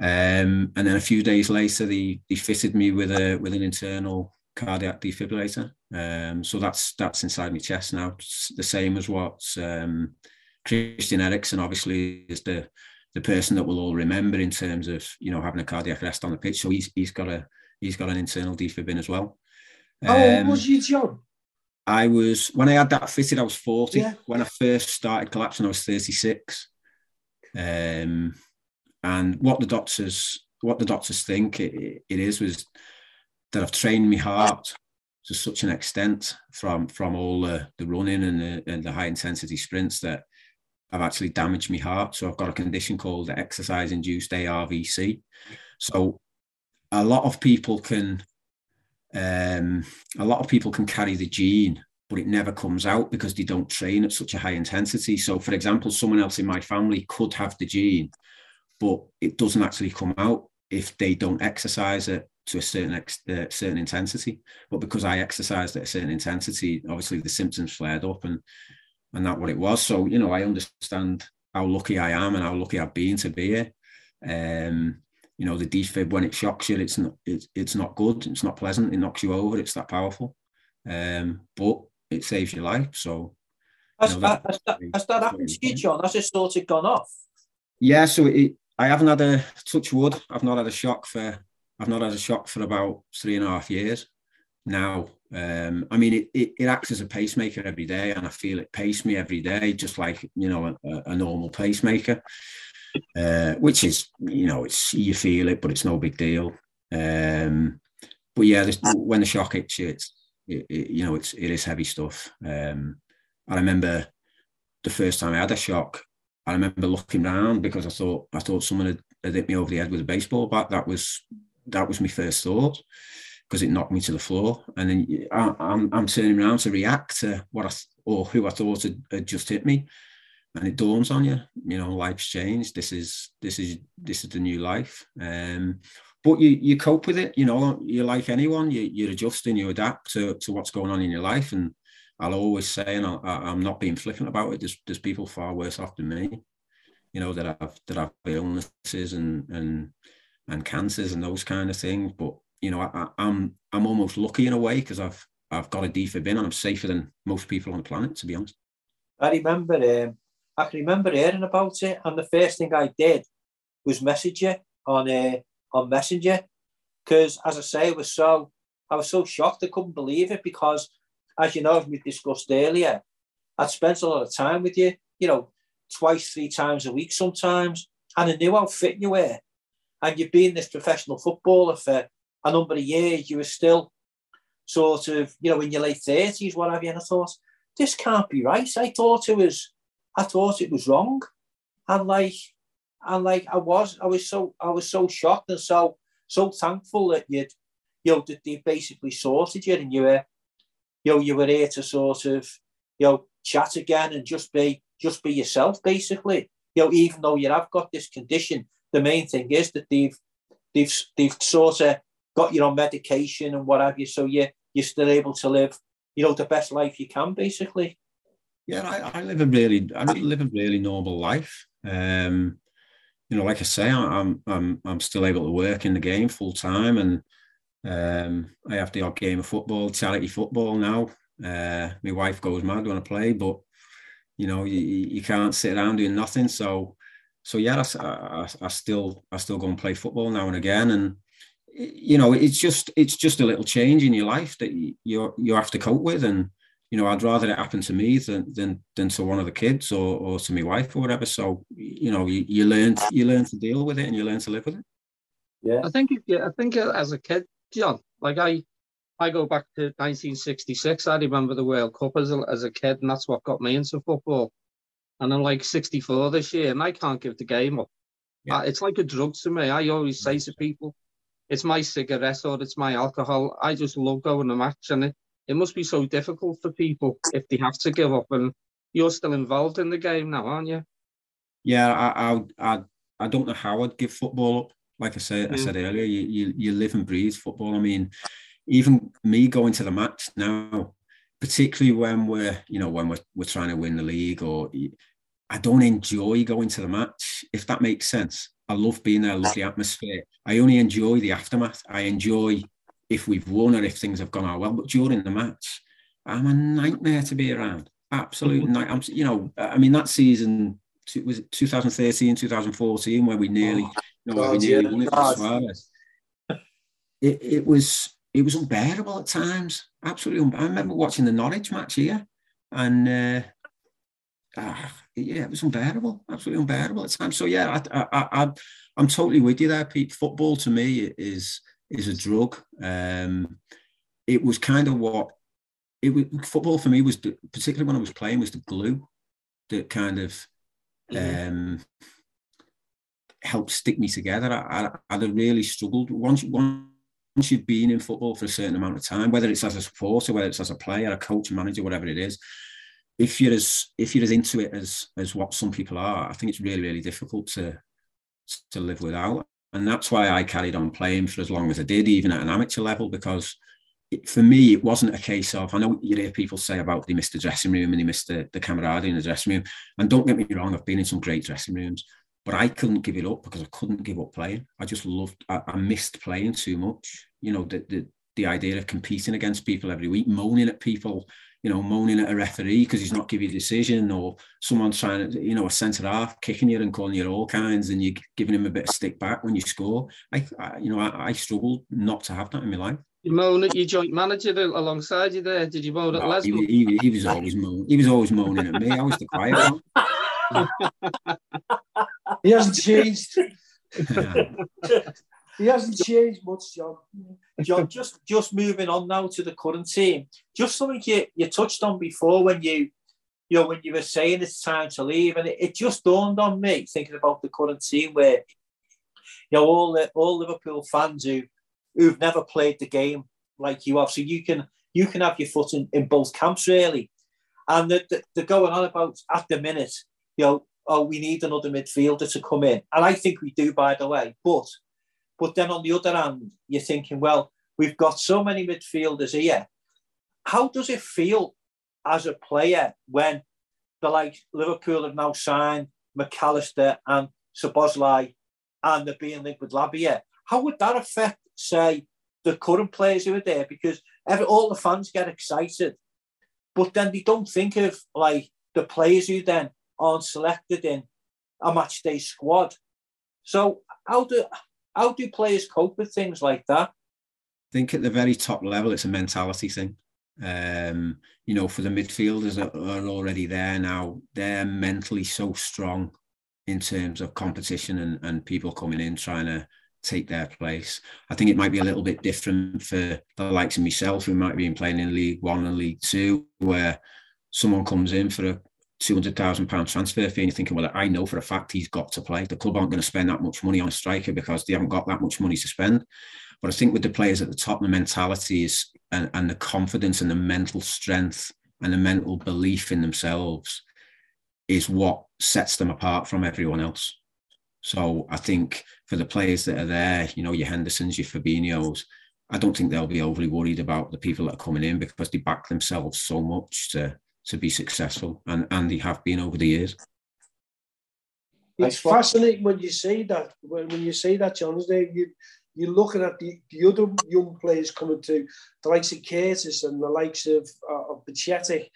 Um, and then a few days later, they they fitted me with a with an internal cardiac defibrillator. Um, so that's that's inside my chest now. It's the same as what um, Christian Eriksen obviously is the the person that we'll all remember in terms of you know having a cardiac arrest on the pitch. So he's he's got a he's got an internal defib in as well. How um, was you, John? I was when I had that fitted, I was 40. Yeah. When I first started collapsing, I was 36. Um, and what the doctors what the doctors think it, it is was that I've trained my heart to such an extent from from all the, the running and the, and the high intensity sprints that I've actually damaged my heart. So I've got a condition called exercise induced ARVC. So a lot of people can um, a lot of people can carry the gene, but it never comes out because they don't train at such a high intensity. So, for example, someone else in my family could have the gene, but it doesn't actually come out if they don't exercise it to a certain ex- uh, certain intensity. But because I exercised at a certain intensity, obviously the symptoms flared up, and and that what it was. So you know, I understand how lucky I am and how lucky I've been to be here. Um, you know, the defib when it shocks you, it's not it's, it's not good. It's not pleasant. It knocks you over. It's that powerful. Um, but it saves your life. So has, you know, that, has, that, has that happened to you, John? Has it sort of gone off? Yeah. So it, I haven't had a touch wood. I've not had a shock for I've not had a shock for about three and a half years now. Um, I mean, it, it, it, acts as a pacemaker every day, and I feel it pace me every day, just like you know a, a normal pacemaker, uh, which is you know it's you feel it, but it's no big deal. Um, but yeah, this, when the shock hits you, it's it, it, you know it's it is heavy stuff. Um, I remember the first time I had a shock. I remember looking around because I thought I thought someone had, had hit me over the head with a baseball bat. That was that was my first thought because it knocked me to the floor. And then I, I'm, I'm turning around to react to what I or who I thought had, had just hit me, and it dawns on you, you know, life's changed. This is this is this is the new life. Um, but you you cope with it. You know, you're like anyone. You you're adjusting, you adapt to to what's going on in your life. And I'll always say, and I, am not being flippant about it. There's there's people far worse off than me. You know that have that have illnesses and and and cancers and those kind of things. But you know, I, am I'm, I'm almost lucky in a way because I've I've got a defib in and I'm safer than most people on the planet, to be honest. I remember, um, I can remember hearing about it, and the first thing I did was message you on uh, on Messenger, because as I say, I was so I was so shocked I couldn't believe it because, as you know, as we discussed earlier, I'd spent a lot of time with you, you know, twice, three times a week sometimes, and I knew how fit you were, and you've been this professional footballer for a number of years, you were still sort of, you know, in your late thirties, what have you. And I thought, this can't be right. I thought it was, I thought it was wrong, and like, and like I was, I was so, I was so shocked and so, so thankful that you'd, you know, that they basically sorted you and you were, you know, you were here to sort of, you know, chat again and just be, just be yourself, basically. You know, even though you have got this condition, the main thing is that they've, they've, they've sort of got you on medication and what have you, so you you're still able to live, you know, the best life you can, basically. Yeah, I, I live a really, I live a really normal life. Um, you know, like I say, I'm I'm I'm still able to work in the game full time, and um, I have the odd game of football, charity football now. Uh, my wife goes mad when I play, but you know, you, you can't sit around doing nothing. So, so yeah, I, I, I still I still go and play football now and again, and you know, it's just it's just a little change in your life that you you have to cope with, and you know, I'd rather it happen to me than than than to one of the kids or or to my wife or whatever. So you know, you, you learn you learn to deal with it and you learn to live with it. Yeah, I think yeah, I think as a kid, John, like I I go back to 1966. I remember the World Cup as a, as a kid, and that's what got me into football. And I'm like 64 this year, and I can't give the game up. Yeah. It's like a drug to me. I always say to people, it's my cigarette or it's my alcohol. I just love going to match, and it, it must be so difficult for people if they have to give up. And you're still involved in the game now, aren't you? Yeah, I I I, don't know how I'd give football up. Like I said, I said earlier, you, you you live and breathe football. I mean, even me going to the match now, particularly when we're you know when we're we're trying to win the league or I don't enjoy going to the match, if that makes sense. I love being there, I love the atmosphere. I only enjoy the aftermath. I enjoy if we've won or if things have gone our well. But during the match, I'm a nightmare to be around. Absolute mm-hmm. night. I'm, you know, I mean, that season was it 2013, 2014, where we nearly, oh, you know, God, we nearly yeah, won it Suarez. It, it was it was unbearable at times. Absolutely, un- I remember watching the Norwich match here, and uh, ah, yeah, it was unbearable, absolutely unbearable at times. So yeah, I, I, I, I'm totally with you there, Pete. Football to me is is a drug. Um, it was kind of what it was. Football for me was the, particularly when I was playing was the glue that kind of mm-hmm. um, helped stick me together. I, I, I'd have really struggled once once you've been in football for a certain amount of time, whether it's as a supporter, whether it's as a player, a coach, a manager, whatever it is if you're as if you're as into it as as what some people are, I think it's really really difficult to to live without. And that's why I carried on playing for as long as I did, even at an amateur level, because it, for me it wasn't a case of I know you hear people say about they missed the dressing room and they missed the, the camaraderie in the dressing room. And don't get me wrong, I've been in some great dressing rooms, but I couldn't give it up because I couldn't give up playing. I just loved I, I missed playing too much. You know, the, the the idea of competing against people every week, moaning at people you know, moaning at a referee because he's not giving a decision, or someone trying to, you know, a centre half kicking you and calling you all kinds, and you're giving him a bit of stick back when you score. I, I you know, I, I struggled not to have that in my life. You moan at your joint manager alongside you there. Did you moan at Les? He, he, he, was always moaning. He was always moaning at me. I was the quiet one. *laughs* he hasn't changed. *laughs* He hasn't changed much, John. John, just just moving on now to the current team. Just something you, you touched on before when you you know when you were saying it's time to leave, and it, it just dawned on me thinking about the current team where you know all the all Liverpool fans who who've never played the game like you have, so you can you can have your foot in, in both camps really, and they're, they're going on about at the minute, you know, oh we need another midfielder to come in, and I think we do by the way, but but then on the other hand, you're thinking, well, we've got so many midfielders here. How does it feel as a player when the like Liverpool have now signed Mac Allister and Szoboszlai and they're being linked with Lavia? How would that affect, say, the current players who are there? Because every, all the fans get excited, but then they don't think of like the players who then aren't selected in a match day squad. So how do how do players cope with things like that? I think at the very top level, it's a mentality thing. Um, you know, for the midfielders that are already there now, they're mentally so strong in terms of competition and, and people coming in trying to take their place. I think it might be a little bit different for the likes of myself, who might be playing in League One and League Two, where someone comes in for a two hundred thousand pound transfer fee, and you're thinking, well, I know for a fact he's got to play. The club aren't going to spend that much money on a striker because they haven't got that much money to spend. But I think with the players at the top, the mentality is and, and the confidence and the mental strength and the mental belief in themselves is what sets them apart from everyone else. So I think for the players that are there, you know, your Hendersons, your Fabinhos, I don't think they'll be overly worried about the people that are coming in because they back themselves so much to to be successful, and and they have been over the years. It's fascinating when you say that. When, when you say that, John, you you're looking at the, the other young players coming to the likes of Curtis and the likes of uh, of Bajcetic,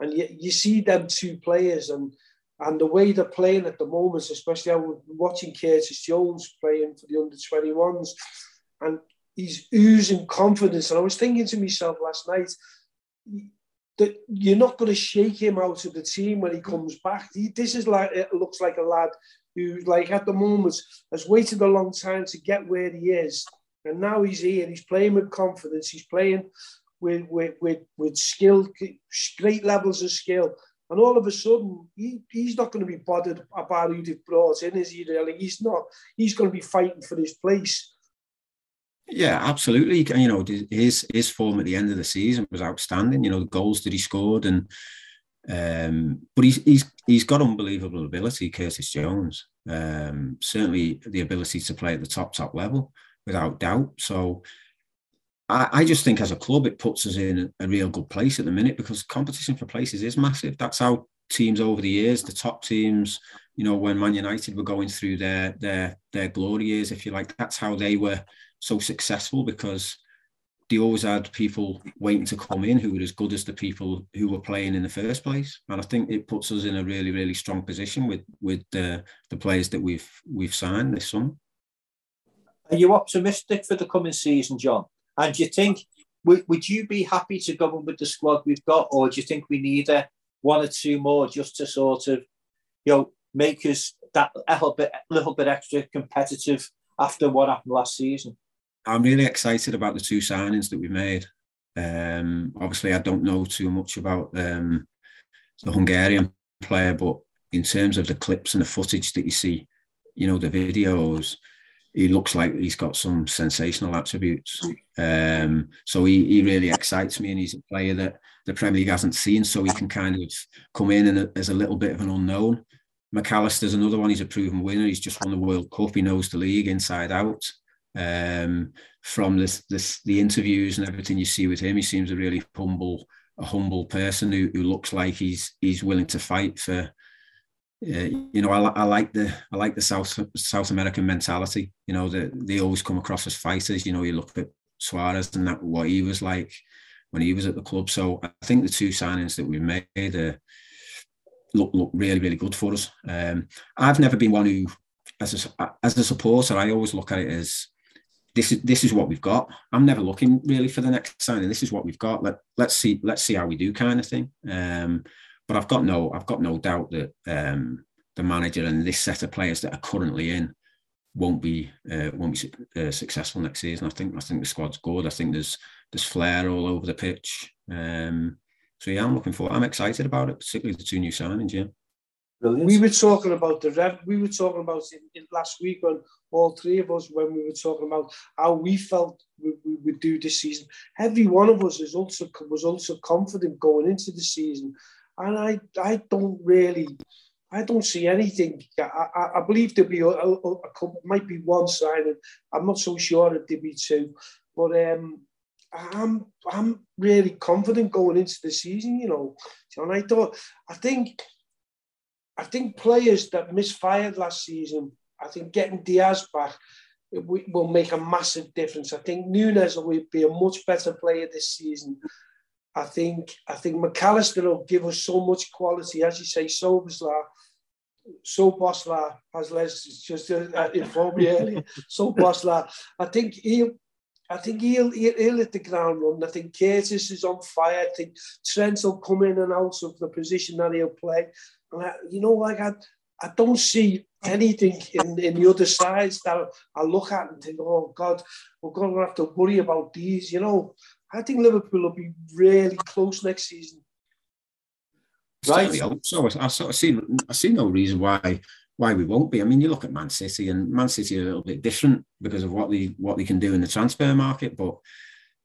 and you, you see them two players and and the way they're playing at the moment, especially I'm watching Curtis Jones playing for the under 21s, and he's oozing confidence. And I was thinking to myself last night that you're not going to shake him out of the team when he comes back. He, this is like it looks like a lad who, like at the moment, has waited a long time to get where he is, and now he's here. He's playing with confidence. He's playing with with with, with skill, great levels of skill. And all of a sudden, he, he's not going to be bothered about who they've brought in, is he really? He's not. He's going to be fighting for his place. Yeah, absolutely. You know, his his form at the end of the season was outstanding. You know, the goals that he scored, and um, but he's he's he's got unbelievable ability, Curtis Jones. Um, certainly the ability to play at the top top level, without doubt. So I, I just think as a club, it puts us in a, real good place at the minute because competition for places is massive. That's how teams over the years, the top teams, you know, when Man United were going through their their their glory years, if you like, that's how they were so successful because they always had people waiting to come in who were as good as the people who were playing in the first place. And I think it puts us in a really, really strong position with with the players that we've we've signed this summer. Are you optimistic for the coming season, John? And do you think would, would you be happy to go on with the squad we've got, or do you think we need a one or two more just to sort of you know make us that little bit little bit extra competitive after what happened last season? I'm really excited about the two signings that we made. Um, obviously, I don't know too much about um, the Hungarian player, but in terms of the clips and the footage that you see, you know, the videos, he looks like he's got some sensational attributes. Um, so he, he really excites me, and he's a player that the Premier League hasn't seen, so he can kind of come in and as a little bit of an unknown. Mac Allister's another one. He's a proven winner. He's just won the World Cup. He knows the league inside out um, from this, this the interviews and everything you see with him, he seems a really humble, a humble person who, who looks like he's he's willing to fight for. Uh, you know, I, I like the I like the South South American mentality. You know, that they always come across as fighters. You know, you look at Suarez and that what he was like when he was at the club. So I think the two signings that we made uh, look look really really good for us. Um, I've never been one who, as a, as a supporter, I always look at it as this is this is what we've got. I'm never looking really for the next signing. This is what we've got. Let let's see let's see how we do, kind of thing. Um, but I've got no I've got no doubt that um, the manager and this set of players that are currently in won't be uh, won't be uh, successful next season. I think I think the squad's good. I think there's there's flair all over the pitch. Um, so yeah, I'm looking forward. I'm excited about it, particularly the two new signings. Yeah. Brilliant. We were talking about the rev. We were talking about it, it last week when all three of us when we were talking about how we felt we, we would do this season. Every one of us is also was also confident going into the season, and I I don't really. I don't see anything. I, I, I believe there'll be a, a, a, couple, might be one signing. I'm not so sure if there'll be two, but um, I'm I'm really confident going into the season. You know, and I thought I think I think players that misfired last season, I think getting Diaz back will make a massive difference. I think Nunez will be a much better player this season. I think I think Mac Allister will give us so much quality, as you say. Szoboszlai, so Bosla has less just uh, informed me earlier. Szoboszlai, I think he'll. I think he'll, he'll, hit the ground run. I think Curtis is on fire. I think Trent will come in and out of the position that he'll play. And I, you know, like I, I don't see anything in, in the other sides that I look at and think, oh God, we're going to have to worry about these. You know, I think Liverpool will be really close next season. Right. So I, I sort of see I see no reason why why we won't be. I mean, you look at Man City, and Man City are a little bit different because of what they what they can do in the transfer market. But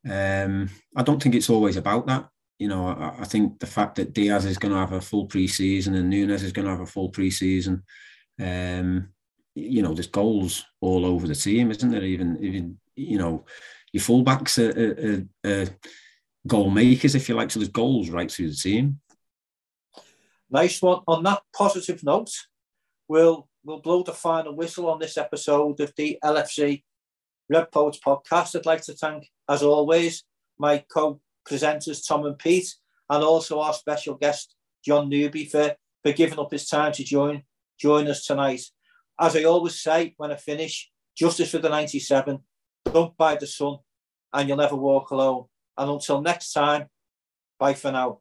um, I don't think it's always about that. You know, I, I think the fact that Diaz is going to have a full preseason and Nunez is going to have a full preseason. Um, you know, there's goals all over the team, isn't there? Even even you know, your fullbacks are, are, are goal makers, if you like. So there's goals right through the team. Nice one. On that positive note, we'll we'll blow the final whistle on this episode of the LFC Red Poets podcast. I'd like to thank, as always, my co-presenters Tom and Pete, and also our special guest John Newby for, for giving up his time to join join us tonight. As I always say when I finish, justice for the 97, don't buy the sun, and you'll never walk alone. And until next time, bye for now.